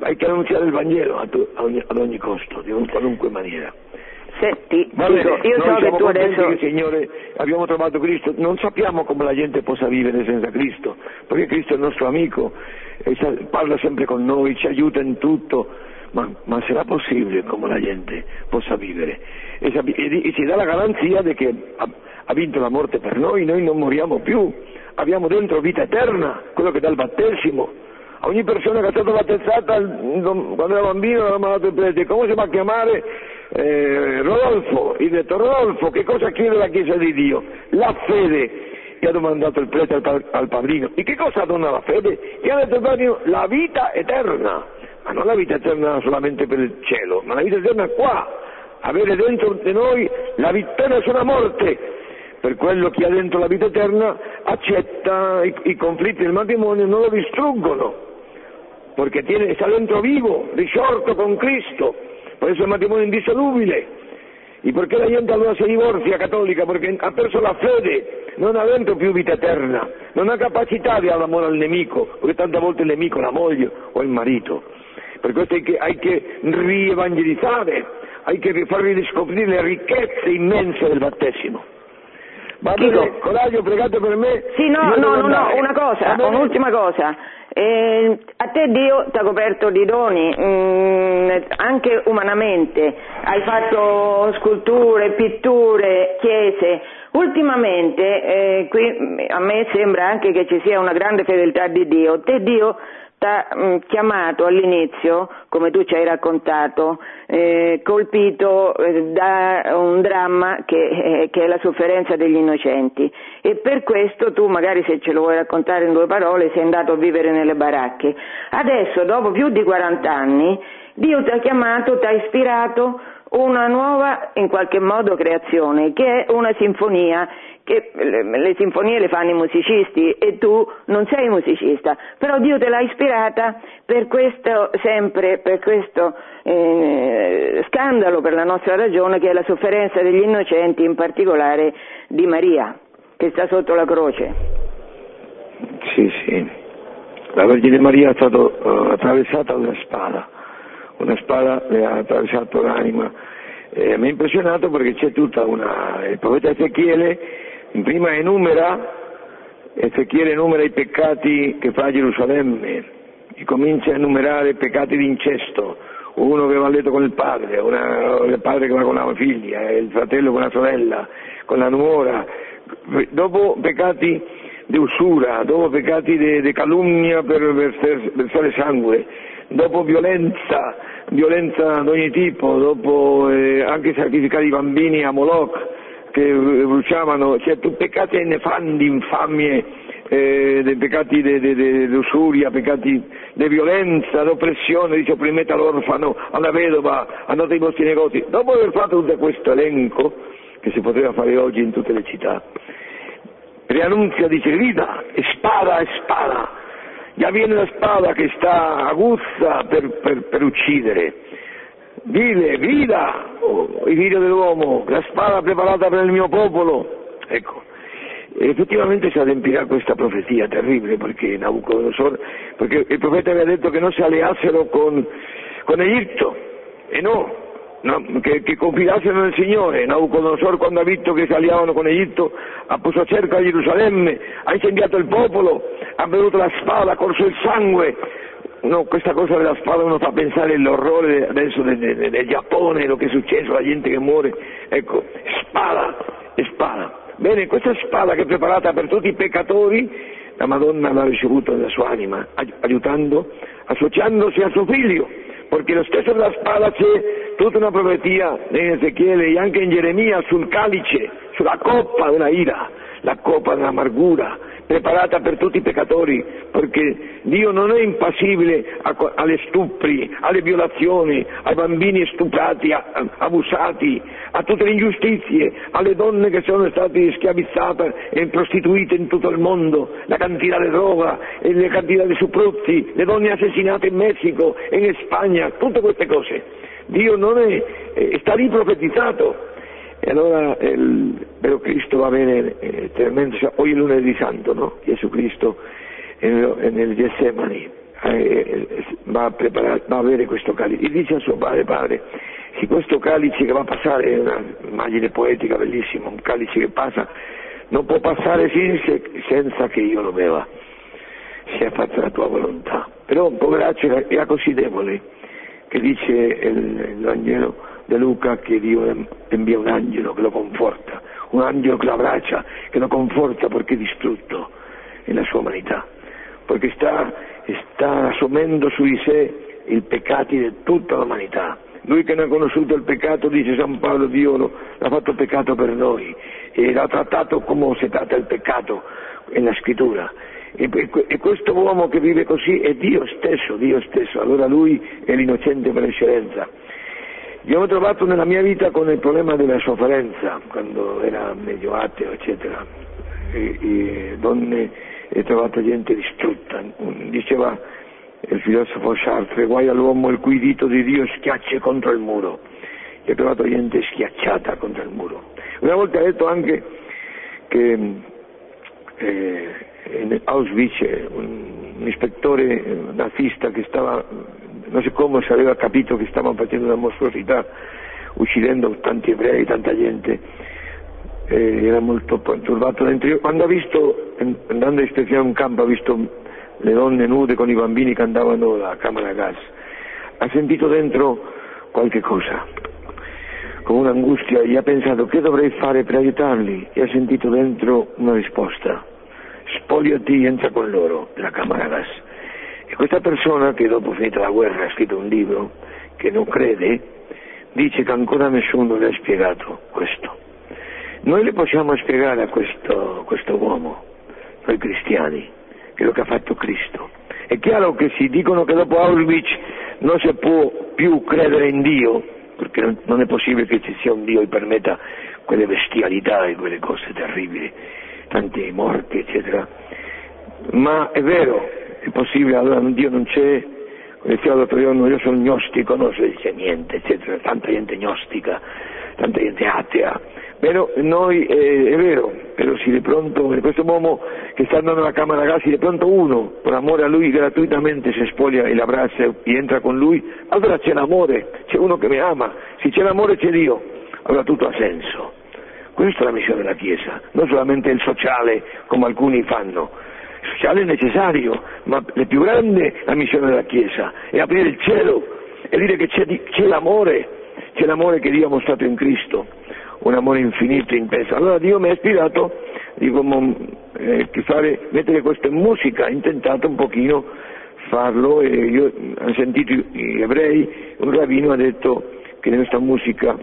Hai che annunciare il Vangelo ad ogni, ad ogni costo, di qualunque maniera.
Senti, dico, io so che tu adesso...
Che, Signore, abbiamo trovato Cristo, non sappiamo come la gente possa vivere senza Cristo, perché Cristo è il nostro amico, parla sempre con noi, ci aiuta in tutto, ma, ma sarà possibile come la gente possa vivere? E, e, e ci dà la garanzia di che ha, ha, vinto la morte per noi, noi non moriamo più, abbiamo dentro vita eterna, quello che dà il battesimo. A ogni persona che è stata battezzata quando era bambino aveva mandato il prete, come si va a chiamare? Eh, Rodolfo, gli ha detto Rodolfo, che cosa chiede la Chiesa di Dio? La fede gli ha domandato il prete al, al padrino. E che cosa dona la fede? Gli ha detto il la vita eterna ma non la vita eterna solamente per il cielo, ma la vita eterna qua, avere dentro di noi la vittoria sulla morte. Per quello che ha dentro la vita eterna accetta i, i conflitti del matrimonio, non lo distruggono, perché tiene, sta dentro vivo, risorto con Cristo, per eso il matrimonio è indissolubile. E perché la gente allora si divorzia cattolica? Perché ha perso la fede, non ha dentro più vita eterna, non ha capacità di amore al nemico, perché tante volte il nemico la moglie o il marito. Per questo hai che, hai che rievangelizzare, hai che farvi riscoprire le ricchezze immense del battesimo. Va bene, coraggio, pregate per me.
Sì, no, no, no, no, una cosa, un'ultima cosa. Eh, a te Dio ti ha coperto di doni, mm, anche umanamente, hai fatto sculture, pitture, chiese. Ultimamente, eh, qui a me sembra anche che ci sia una grande fedeltà di Dio. Te Dio t'ha mm, chiamato all'inizio, come tu ci hai raccontato, eh, colpito eh, da un dramma che, eh, che, è la sofferenza degli innocenti e per questo tu magari se ce lo vuoi raccontare in due parole sei andato a vivere nelle baracche. Adesso, dopo più di 40 anni, Dio ti ha chiamato, ti ha ispirato una nuova, in qualche modo, creazione, che è una sinfonia che le, sinfonie le fanno i musicisti e tu non sei musicista, però Dio te l'ha ispirata per questo sempre, per questo eh, scandalo per la nostra ragione che è la sofferenza degli innocenti, in particolare di Maria, che sta sotto la croce.
Sì, sì. La Vergine Maria è stata uh, attraversata da una spada, una spada le ha attraversato l'anima. Eh, mi ha impressionato perché c'è tutta una... il profeta Ezechiele prima enumera, Ezechiele enumera i peccati che fa Gerusalemme, e comincia a enumerare peccati di incesto, uno che va a letto con il padre, una, il padre che va con la figlia, il fratello con la sorella, con la nuora, dopo peccati di usura, dopo peccati di calunnia per versare sangue, dopo violenza, violenza di ogni tipo, dopo eh, anche sacrificare i bambini a Moloch, che bruciavano, cioè peccati nefandi, infamie, eh, dei peccati di lussuria, peccati di violenza, di oppressione, dice opprimete all'orfano, alla vedova, andate ai vostri negozi. Dopo aver fatto tutto questo elenco, che si poteva fare oggi in tutte le città, preannunzia, dice grida, spada, spada, già viene la spada che sta aguzza per, per, per uccidere. Dile, grida, oh, il figlio dell'uomo, la spada preparata per il mio popolo. Ecco, effettivamente si adempirà questa profezia terribile perché Nabucodonosor, perché il profeta aveva detto che non si alleassero con, con Egitto, e no, no che, che, confidassero nel Signore. Nabucodonosor quando ha visto che si alliavano con Egitto ha posto a cerco a Gerusalemme, ha incendiato il popolo, ha bevuto la spada, ha corso il sangue. No, questa cosa della spada uno fa pensare all'orrore adesso del, del, del Giappone, lo che è successo, la gente che muore. Ecco, spada e spada. Bene, questa spada che è preparata per tutti i peccatori, la Madonna l'ha ricevuta nella sua anima, aiutando, associandosi a suo figlio, perché lo stesso della spada c'è tutta una profetia in Ezechiele e anche in Geremia sul calice, sulla coppa della ira, la coppa dell'amargura, preparata per tutti i peccatori, perché Dio non è impassibile alle stupri, alle violazioni, ai bambini stuprati, abusati, a tutte le ingiustizie, alle donne che sono state schiavizzate e prostituite in tutto il mondo, la quantità di droga le quantità di sopruzi, le donne assassinate in Messico in Spagna, tutte queste cose. Dio non è, sta lì profetizzato e allora il vero Cristo va bene, eh, tremendo, oggi è lunedì santo, no? Gesù Cristo nel, nel Getsemani eh, va, a preparare, va a avere questo calice e dice a suo padre, padre, se questo calice che va a passare, è un'immagine poetica bellissima, un calice che passa, non può passare senza, che io lo beva, sia fatta la tua volontà. Però un poveraccio era così debole che dice l'Angelo De Luca che Dio invia un angelo che lo conforta, un angelo che lo abbraccia, che lo conforta perché è distrutto nella sua umanità, perché sta, sta assumendo su di sé i peccati di tutta l'umanità. Lui che non ha conosciuto il peccato, dice San Paolo, Dio l'ha fatto peccato per noi e l'ha trattato come si tratta il peccato nella scrittura. E, e, questo uomo che vive così è Dio stesso, Dio stesso, allora lui è l'innocente per eccellenza. Io ho trovato nella mia vita con il problema della sofferenza, quando era medio ateo, eccetera, e, e donne, ho trovato gente distrutta. Diceva il filosofo Sartre, guai all'uomo il cui dito di Dio schiaccia contro il muro. Io ho trovato gente schiacciata contro il muro. Una volta ha detto anche che eh, in Auschwitz un, un ispettore nazista che stava non so come si aveva capito che stavano facendo una mostruosità, uccidendo tanti ebrei, tanta gente, eh, era molto turbato dentro. Quando ha visto, andando a ispezione un campo, ha visto le donne nude con i bambini che andavano alla camera gas, ha sentito dentro qualche cosa, con un'angustia, e ha pensato che dovrei fare per aiutarli, e ha sentito dentro una risposta, spogliati e entra con loro nella camera gas e questa persona che dopo finita la guerra ha scritto un libro che non crede, dice che ancora nessuno le ha spiegato questo. Noi le possiamo spiegare a questo, questo uomo, noi cristiani, quello che ha fatto Cristo. È chiaro che si dicono che dopo Auschwitz non si può più credere in Dio, perché non è possibile che ci sia un Dio che permetta quelle bestialità e quelle cose terribili, tante morti, eccetera. Ma è vero, è possibile, allora Dio non c'è, come diceva l'altro giorno, io sono gnostico, non si dice niente, eccetera, tanta gente gnostica, tanta gente atea. Però noi, eh, è vero, però si è pronto, questo uomo che sta andando alla camera ragazzi, è pronto uno, per amore a lui gratuitamente si spoglia e l'abbraccia e entra con lui, allora c'è l'amore, c'è uno che mi ama, se c'è l'amore c'è Dio, allora tutto ha senso. Questa è la missione della Chiesa, non solamente il sociale come alcuni fanno, sociale è necessario, ma la più grande la missione della Chiesa è aprire il cielo e dire che c'è, c'è l'amore, c'è l'amore che Dio ha mostrato in Cristo, un amore infinito, intenso. Allora Dio mi ha ispirato di come eh, fare, mettere questo in musica, ho intentato un pochino farlo e io ho sentito gli ebrei, un rabbino ha detto che questa musica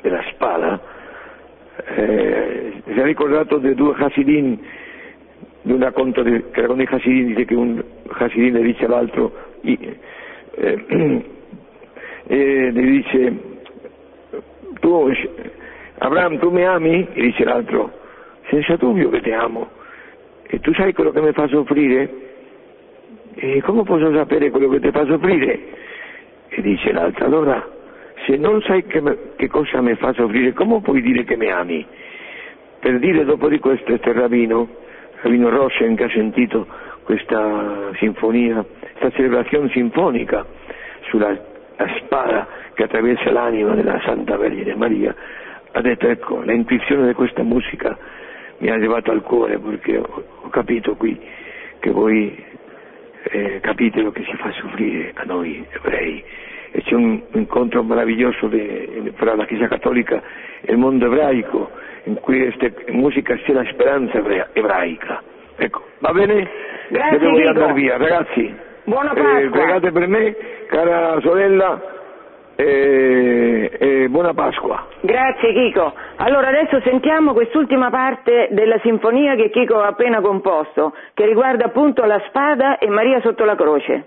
della spalla eh, si è ricordato dei due Hasidim di un racconto che racconta i Hasidim, dice che un Hasidim le dice all'altro, eh, e le dice, tu, Abraham, tu mi ami? E dice l'altro, senza dubbio che ti amo. E tu sai quello che mi fa soffrire? E come posso sapere quello che ti fa soffrire? E dice l'altra, allora, se non sai che, che cosa mi fa soffrire, come puoi dire che mi ami? Per dire dopo di questo este Rabino, Rabino Roschen che ha sentito questa sinfonia, questa celebrazione sinfonica sulla spada che attraversa l'anima della Santa Vergine Maria, ha detto ecco, l'intuizione di questa musica mi ha arrivato al cuore perché ho capito qui che voi eh, capite lo che si fa soffrire a noi ebrei e c'è un incontro meraviglioso de, fra la Chiesa Cattolica e il mondo ebraico in cui questa musica sia la speranza ebraica. Ecco, va bene?
Grazie,
devo
andare
via, ragazzi.
Buona Pasqua.
Eh, pregate per me, cara sorella, e, e, buona Pasqua.
Grazie Chico. Allora adesso sentiamo quest'ultima parte della sinfonia che Chico ha appena composto, che riguarda appunto la spada e Maria sotto la croce.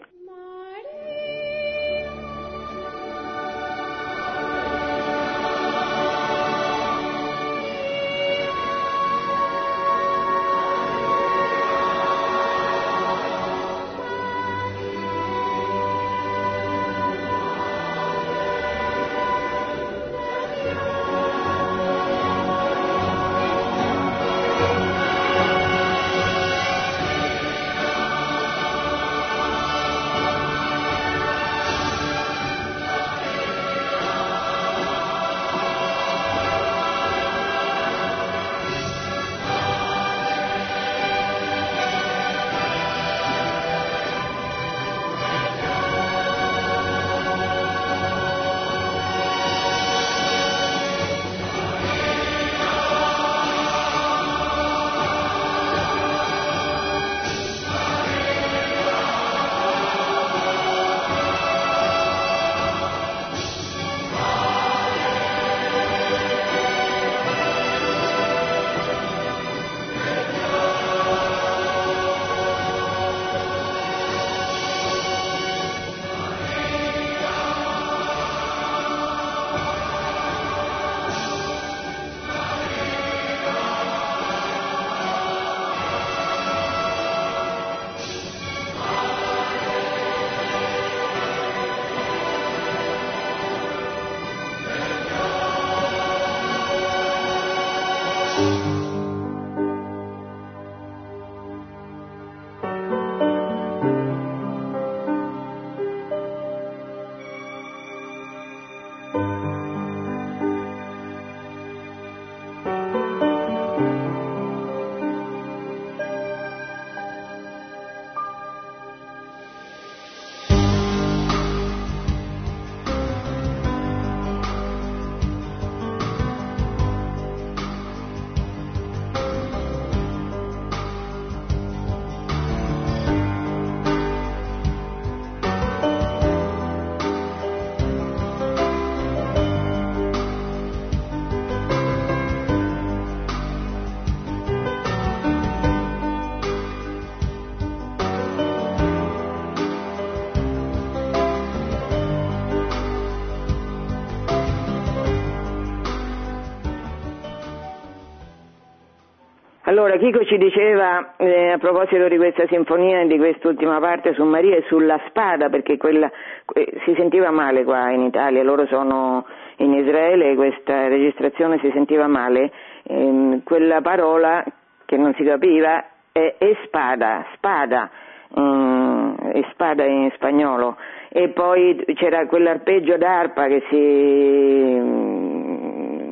Allora, Chico ci diceva, eh, a proposito di questa sinfonia e di quest'ultima parte su Maria e sulla spada, perché quella, eh, si sentiva male qua in Italia, loro sono in Israele e questa registrazione si sentiva male, eh, quella parola che non si capiva è, è spada, spada, mm, è spada in spagnolo, e poi c'era quell'arpeggio d'arpa che si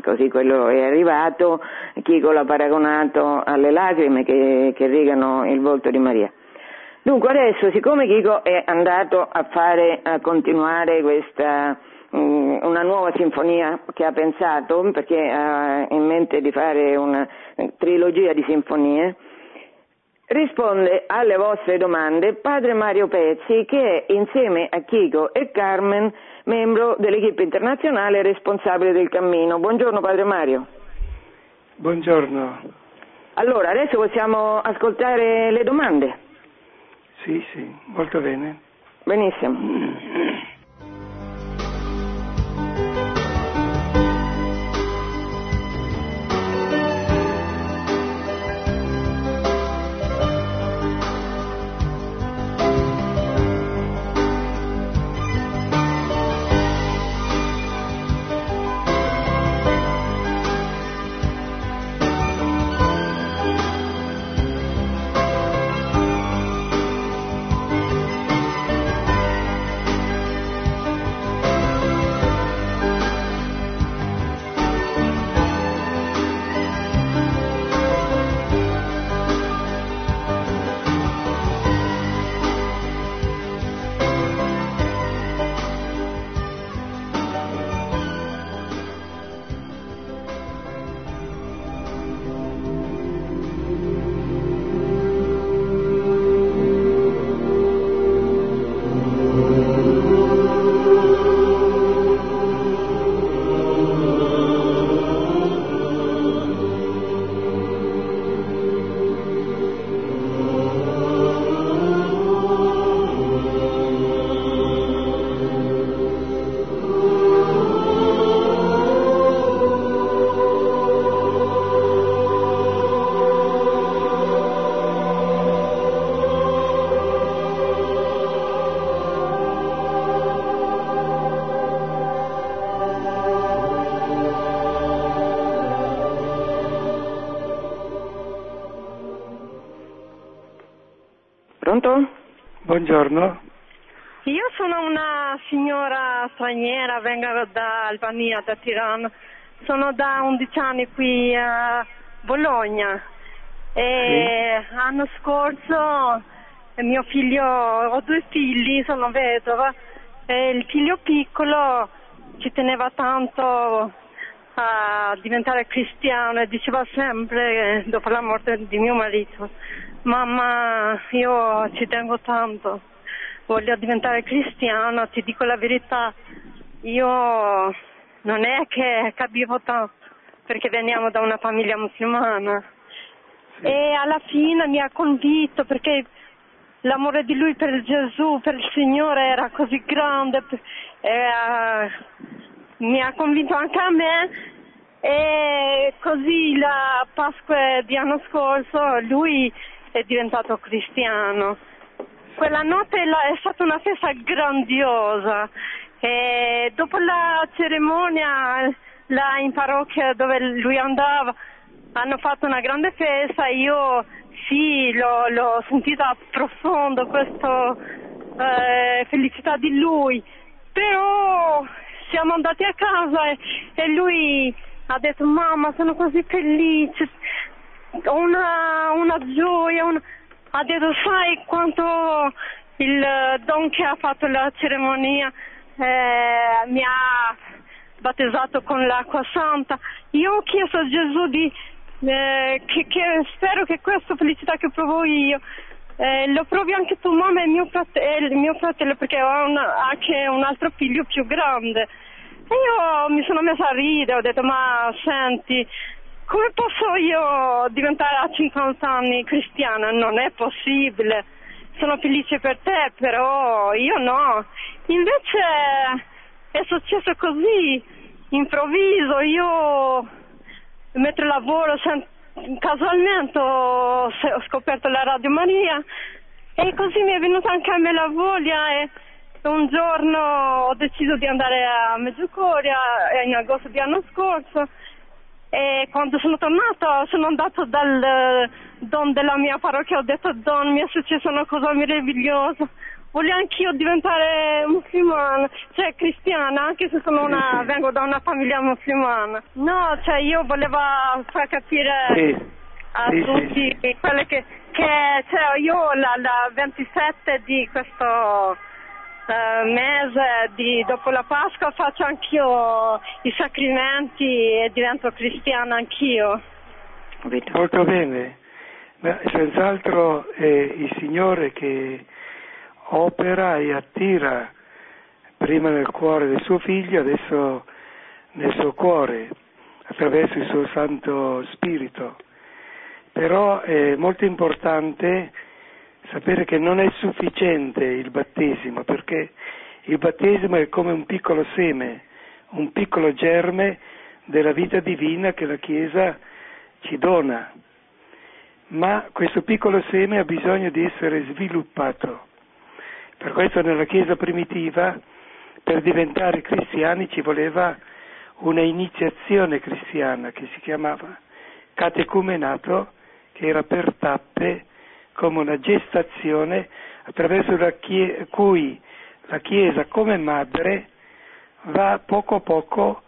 così quello è arrivato, Chico l'ha paragonato alle lacrime che, che rigano il volto di Maria. Dunque adesso, siccome Chico è andato a fare, a continuare questa, um, una nuova sinfonia che ha pensato, perché ha in mente di fare una trilogia di sinfonie, risponde alle vostre domande padre Mario Pezzi che è insieme a Chico e Carmen membro dell'equipe internazionale responsabile del cammino. Buongiorno Padre Mario.
Buongiorno.
Allora, adesso possiamo ascoltare le domande.
Sì, sì, molto bene.
Benissimo.
Buongiorno.
Io sono una signora straniera, vengo da Albania, da Tirana. Sono da 11 anni qui a Bologna. E l'anno scorso mio figlio, ho due figli, sono vedova e il figlio piccolo ci teneva tanto a diventare cristiano e diceva sempre dopo la morte di mio marito mamma io ci tengo tanto. Voglio diventare cristiano ti dico la verità. Io non è che capivo tanto perché veniamo da una famiglia musulmana. E alla fine mi ha convinto perché l'amore di lui per Gesù, per il Signore era così grande e, uh, mi ha convinto anche a me. E così la Pasqua di anno scorso lui è diventato cristiano. Quella notte è stata una festa grandiosa e dopo la cerimonia là in parrocchia dove lui andava hanno fatto una grande festa, io sì, l'ho, l'ho sentita profondo questa eh, felicità di lui, però siamo andati a casa e, e lui ha detto mamma sono così felice, una, una gioia, una... ha detto sai quanto il don che ha fatto la cerimonia eh, mi ha battezzato con l'acqua santa. Io ho chiesto a Gesù di eh, che, che spero che questa felicità che provo io eh, lo provi anche tu mamma e mio, fratello, eh, mio fratello perché ho una, anche un altro figlio più grande e io mi sono messa a ridere ho detto ma senti come posso io diventare a 50 anni cristiana? Non è possibile. Sono felice per te però io no. Invece è successo così improvviso. Io mentre lavoro casualmente ho, scoperto la Radio Maria e così mi è venuta anche a me la voglia e un giorno ho deciso di andare a Meggiugoria in agosto di anno scorso e quando sono tornata sono andato dal don della mia parrocchia ho detto don mi è successa una cosa meravigliosa voglio anch'io diventare musulmana, cioè cristiana, anche se una,
sì.
vengo da una famiglia musulmana. No, cioè io volevo far capire
sì.
a
sì,
tutti quelle che, che cioè io la, la 27 di questo Uh, mese di, dopo la Pasqua faccio anch'io i sacramenti e divento cristiana anch'io.
Molto bene, ma senz'altro è il Signore che opera e attira prima nel cuore del suo figlio, adesso nel suo cuore, attraverso il suo Santo Spirito. Però è molto importante sapere che non è sufficiente il battesimo, perché il battesimo è come un piccolo seme, un piccolo germe della vita divina che la Chiesa ci dona. Ma questo piccolo seme ha bisogno di essere sviluppato per questo nella Chiesa primitiva per diventare cristiani ci voleva una iniziazione cristiana che si chiamava catecumenato, che era per tappe come una gestazione attraverso la chie- cui la Chiesa come madre va poco a poco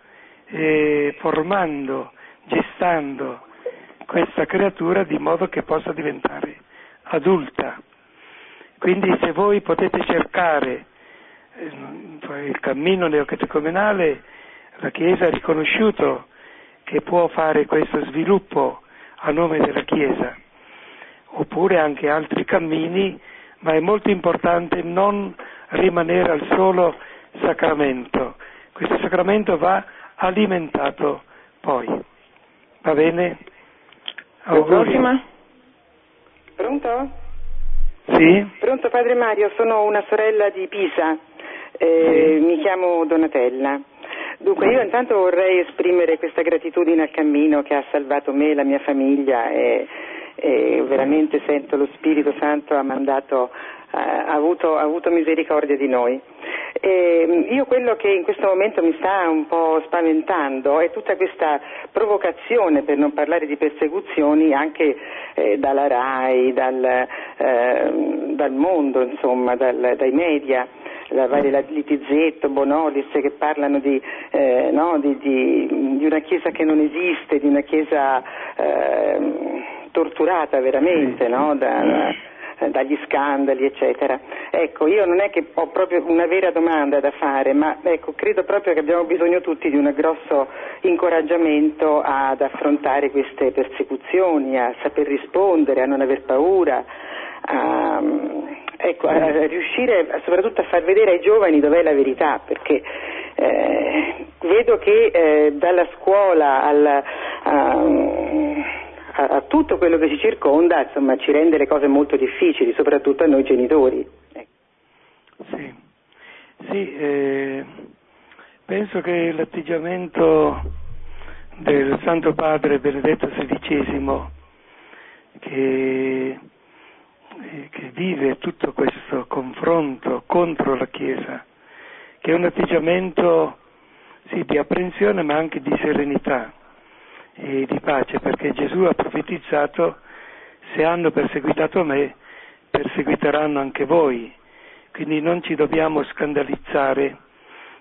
eh, formando, gestando questa creatura di modo che possa diventare adulta. Quindi se voi potete cercare eh, il cammino neocatecumenale, la Chiesa ha riconosciuto che può fare questo sviluppo a nome della Chiesa, oppure anche altri cammini, ma è molto importante non rimanere al solo sacramento. Questo sacramento va alimentato poi. Va bene?
Auguri.
Pronto?
Sì?
Pronto Padre Mario, sono una sorella di Pisa, eh,
sì.
mi chiamo Donatella. Dunque io intanto vorrei esprimere questa gratitudine al cammino che ha salvato me e la mia famiglia e, e veramente sento lo Spirito Santo ha mandato, ha avuto, ha avuto misericordia di noi. E io quello che in questo momento mi sta un po' spaventando è tutta questa provocazione, per non parlare di persecuzioni, anche eh, dalla RAI, dal, eh, dal mondo, insomma, dal, dai media la, la Litizzetto, Bonolis che parlano di, eh, no, di, di, di, una chiesa che non esiste, di una chiesa eh, torturata veramente no? da, dagli scandali eccetera. Ecco, io non è che ho proprio una vera domanda da fare, ma ecco, credo proprio che abbiamo bisogno tutti di un grosso incoraggiamento ad affrontare queste persecuzioni, a saper rispondere, a non aver paura, a, ecco, a riuscire soprattutto a far vedere ai giovani dov'è la verità, perché eh, vedo che eh, dalla scuola al, a, a, tutto quello che ci circonda insomma, ci rende le cose molto difficili, soprattutto a noi genitori. Ecco.
Sì, sì eh, penso che l'atteggiamento del Santo Padre Benedetto XVI che eh, che vive tutto questo confronto contro la Chiesa, che è un atteggiamento sì, di apprensione ma anche di serenità e di pace, perché Gesù ha profetizzato se hanno perseguitato me, perseguiteranno anche voi, quindi non ci dobbiamo scandalizzare.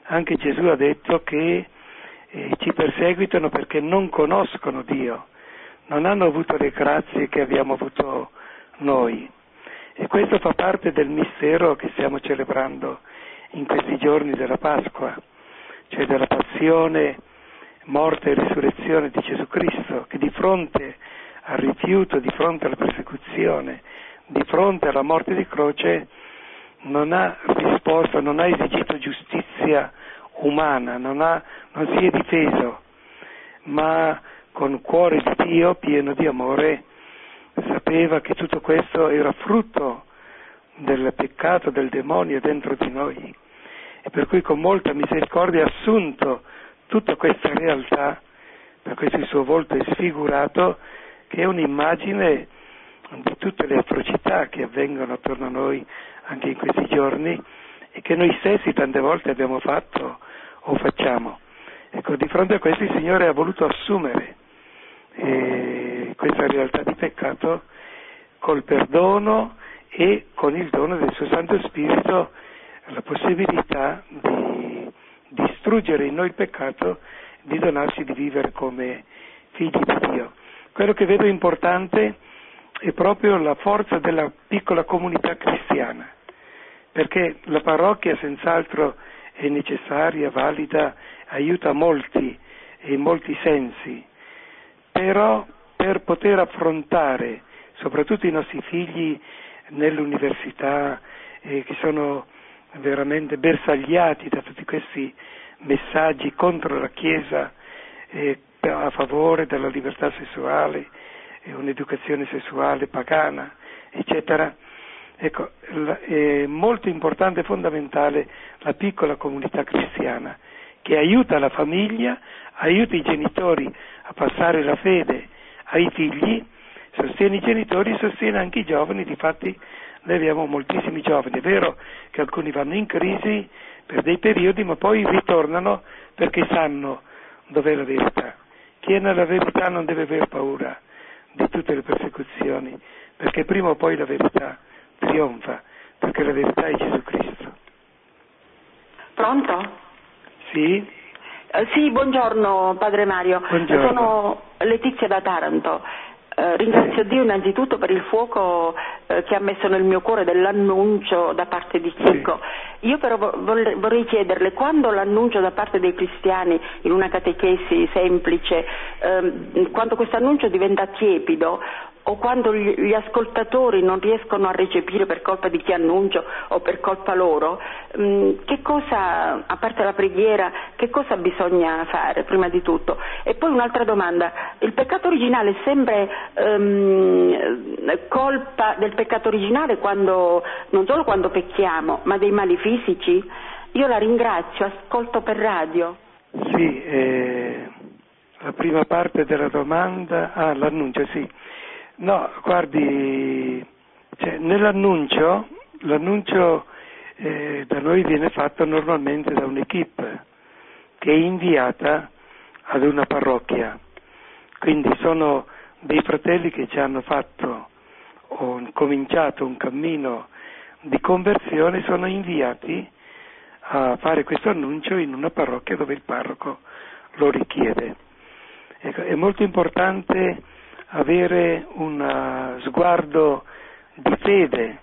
Anche Gesù ha detto che eh, ci perseguitano perché non conoscono Dio, non hanno avuto le grazie che abbiamo avuto noi. E questo fa parte del mistero che stiamo celebrando in questi giorni della Pasqua, cioè della passione, morte e risurrezione di Gesù Cristo, che di fronte al rifiuto, di fronte alla persecuzione, di fronte alla morte di croce, non ha risposto, non ha esigito giustizia umana, non, ha, non si è difeso, ma con cuore di Dio pieno di amore sapeva che tutto questo era frutto del peccato del demonio dentro di noi. E per cui con molta misericordia ha assunto tutta questa realtà, per questo suo volto è sfigurato, che è un'immagine di tutte le atrocità che avvengono attorno a noi anche in questi giorni e che noi stessi tante volte abbiamo fatto o facciamo. Ecco, di fronte a questo il Signore ha voluto assumere eh, questa realtà di peccato col perdono e con il dono del suo Santo Spirito la possibilità di distruggere in noi il peccato, di donarci di vivere come figli di Dio. Quello che vedo importante è proprio la forza della piccola comunità cristiana, perché la parrocchia senz'altro è necessaria, valida, aiuta molti in molti sensi, però per poter affrontare soprattutto i nostri figli nell'università eh, che sono veramente bersagliati da tutti questi messaggi contro la Chiesa eh, a favore della libertà sessuale, un'educazione sessuale pagana, eccetera. Ecco, è molto importante e fondamentale la piccola comunità cristiana che aiuta la famiglia, aiuta i genitori a passare la fede ai figli, sostiene i genitori, sostiene anche i giovani, difatti noi abbiamo moltissimi giovani, è vero che alcuni vanno in crisi per dei periodi, ma poi ritornano perché sanno dov'è la verità. Chi è nella verità non deve aver paura di tutte le persecuzioni, perché prima o poi la verità trionfa, perché la verità è Gesù Cristo.
Pronto?
Sì?
Eh, sì, buongiorno Padre Mario.
Buongiorno.
Sono Letizia da Taranto. Eh, ringrazio Dio innanzitutto per il fuoco eh, che ha messo nel mio cuore dell'annuncio da parte di Chico.
Sì.
Io però vorrei, vorrei chiederle, quando l'annuncio da parte dei cristiani in una catechesi semplice, ehm, quando questo annuncio diventa tiepido, o quando gli ascoltatori non riescono a recepire per colpa di chi annuncio o per colpa loro, mm, che cosa, a parte la preghiera, che cosa bisogna fare prima di tutto? E poi un'altra domanda, il peccato originale è sempre um, colpa del peccato originale quando, non solo quando pecchiamo, ma dei mali fisici? Io la ringrazio, ascolto per radio.
Sì, eh, la prima parte della domanda, ah l'annuncio sì. No, guardi, cioè, nell'annuncio, l'annuncio eh, da noi viene fatto normalmente da un'equipe che è inviata ad una parrocchia. Quindi sono dei fratelli che ci hanno fatto o cominciato un cammino di conversione, sono inviati a fare questo annuncio in una parrocchia dove il parroco lo richiede. Ecco, è molto importante avere un uh, sguardo di fede,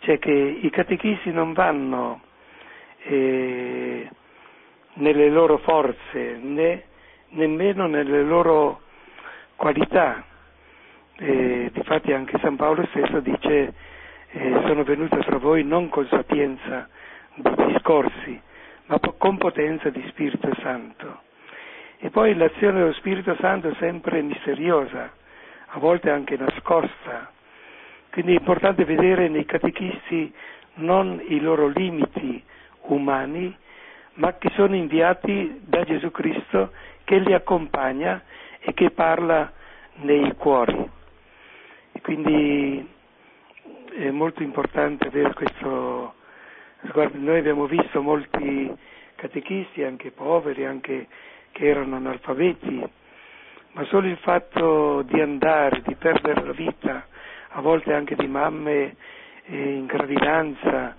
cioè che i catechisti non vanno eh, nelle loro forze né nemmeno nelle loro qualità. Eh, difatti anche San Paolo stesso dice eh, sono venuto tra voi non con sapienza di discorsi, ma con potenza di Spirito Santo. E poi l'azione dello Spirito Santo è sempre misteriosa, a volte anche nascosta. Quindi è importante vedere nei catechisti non i loro limiti umani, ma che sono inviati da Gesù Cristo che li accompagna e che parla nei cuori. E quindi è molto importante avere questo sguardo. Noi abbiamo visto molti catechisti, anche poveri, anche che erano analfabeti, ma solo il fatto di andare, di perdere la vita, a volte anche di mamme eh, in gravidanza,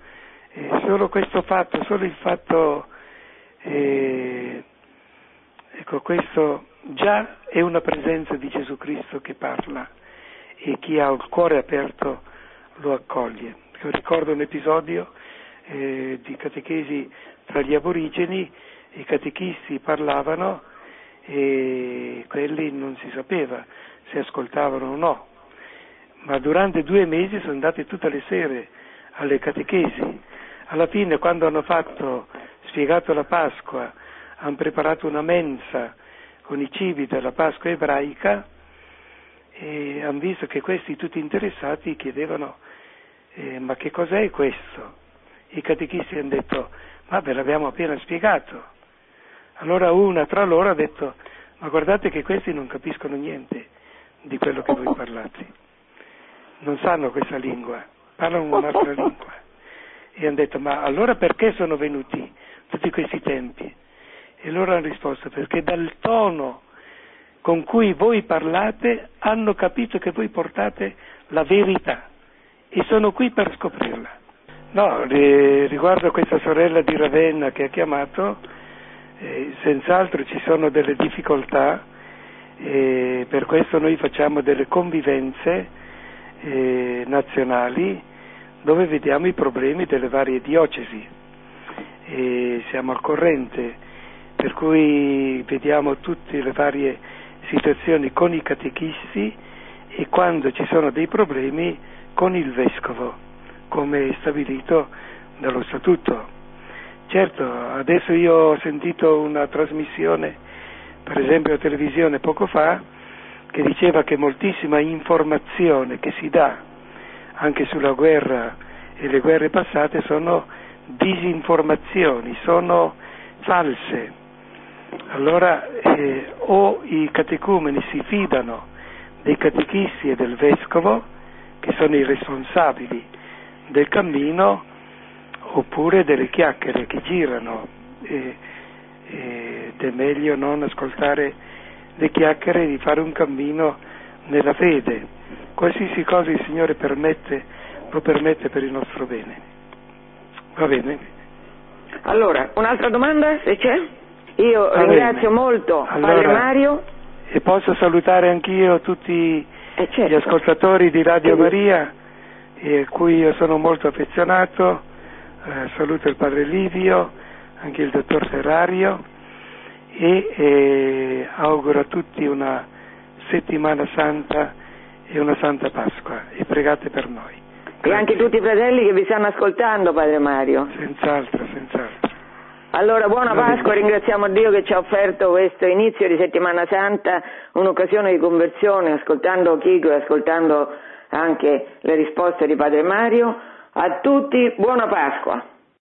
eh, solo questo fatto, solo il fatto, eh, ecco questo già è una presenza di Gesù Cristo che parla e chi ha il cuore aperto lo accoglie. Io ricordo un episodio eh, di catechesi tra gli aborigeni i catechisti parlavano e quelli non si sapeva se ascoltavano o no, ma durante due mesi sono andati tutte le sere alle catechesi. Alla fine, quando hanno fatto, spiegato la Pasqua, hanno preparato una mensa con i cibi della Pasqua ebraica e hanno visto che questi tutti interessati chiedevano eh, ma che cos'è questo? I catechisti hanno detto ma ve l'abbiamo appena spiegato. Allora una tra loro ha detto, ma guardate che questi non capiscono niente di quello che voi parlate, non sanno questa lingua, parlano un'altra lingua. E hanno detto, ma allora perché sono venuti tutti questi tempi? E loro hanno risposto, perché dal tono con cui voi parlate hanno capito che voi portate la verità e sono qui per scoprirla. No, riguardo a questa sorella di Ravenna che ha chiamato, senz'altro ci sono delle difficoltà e per questo noi facciamo delle convivenze eh, nazionali dove vediamo i problemi delle varie diocesi e siamo al corrente, per cui vediamo tutte le varie situazioni con i catechisti e quando ci sono dei problemi con il vescovo come stabilito dallo statuto. Certo, adesso io ho sentito una trasmissione, per esempio a televisione poco fa, che diceva che moltissima informazione che si dà anche sulla guerra e le guerre passate sono disinformazioni, sono false. Allora eh, o i catecumeni si fidano dei catechisti e del vescovo, che sono i responsabili del cammino oppure delle chiacchiere che girano e, ed è meglio non ascoltare le chiacchiere di fare un cammino nella fede. Qualsiasi cosa il Signore permette, lo permette per il nostro bene. Va bene?
Allora, un'altra domanda se c'è? Io Va ringrazio bene. molto allora, Padre Mario.
E posso salutare anch'io tutti eh certo. gli ascoltatori di Radio Maria e a cui io sono molto affezionato, eh, saluto il padre Livio, anche il dottor Ferrario e eh, auguro a tutti una settimana santa e una santa Pasqua e pregate per noi.
E anche tutti i fratelli che vi stanno ascoltando, padre Mario.
Senz'altro, senz'altro.
Allora, buona Pasqua, ringraziamo Dio che ci ha offerto questo inizio di settimana santa, un'occasione di conversione, ascoltando Chico e ascoltando anche le risposte di Padre Mario. A tutti buona Pasqua.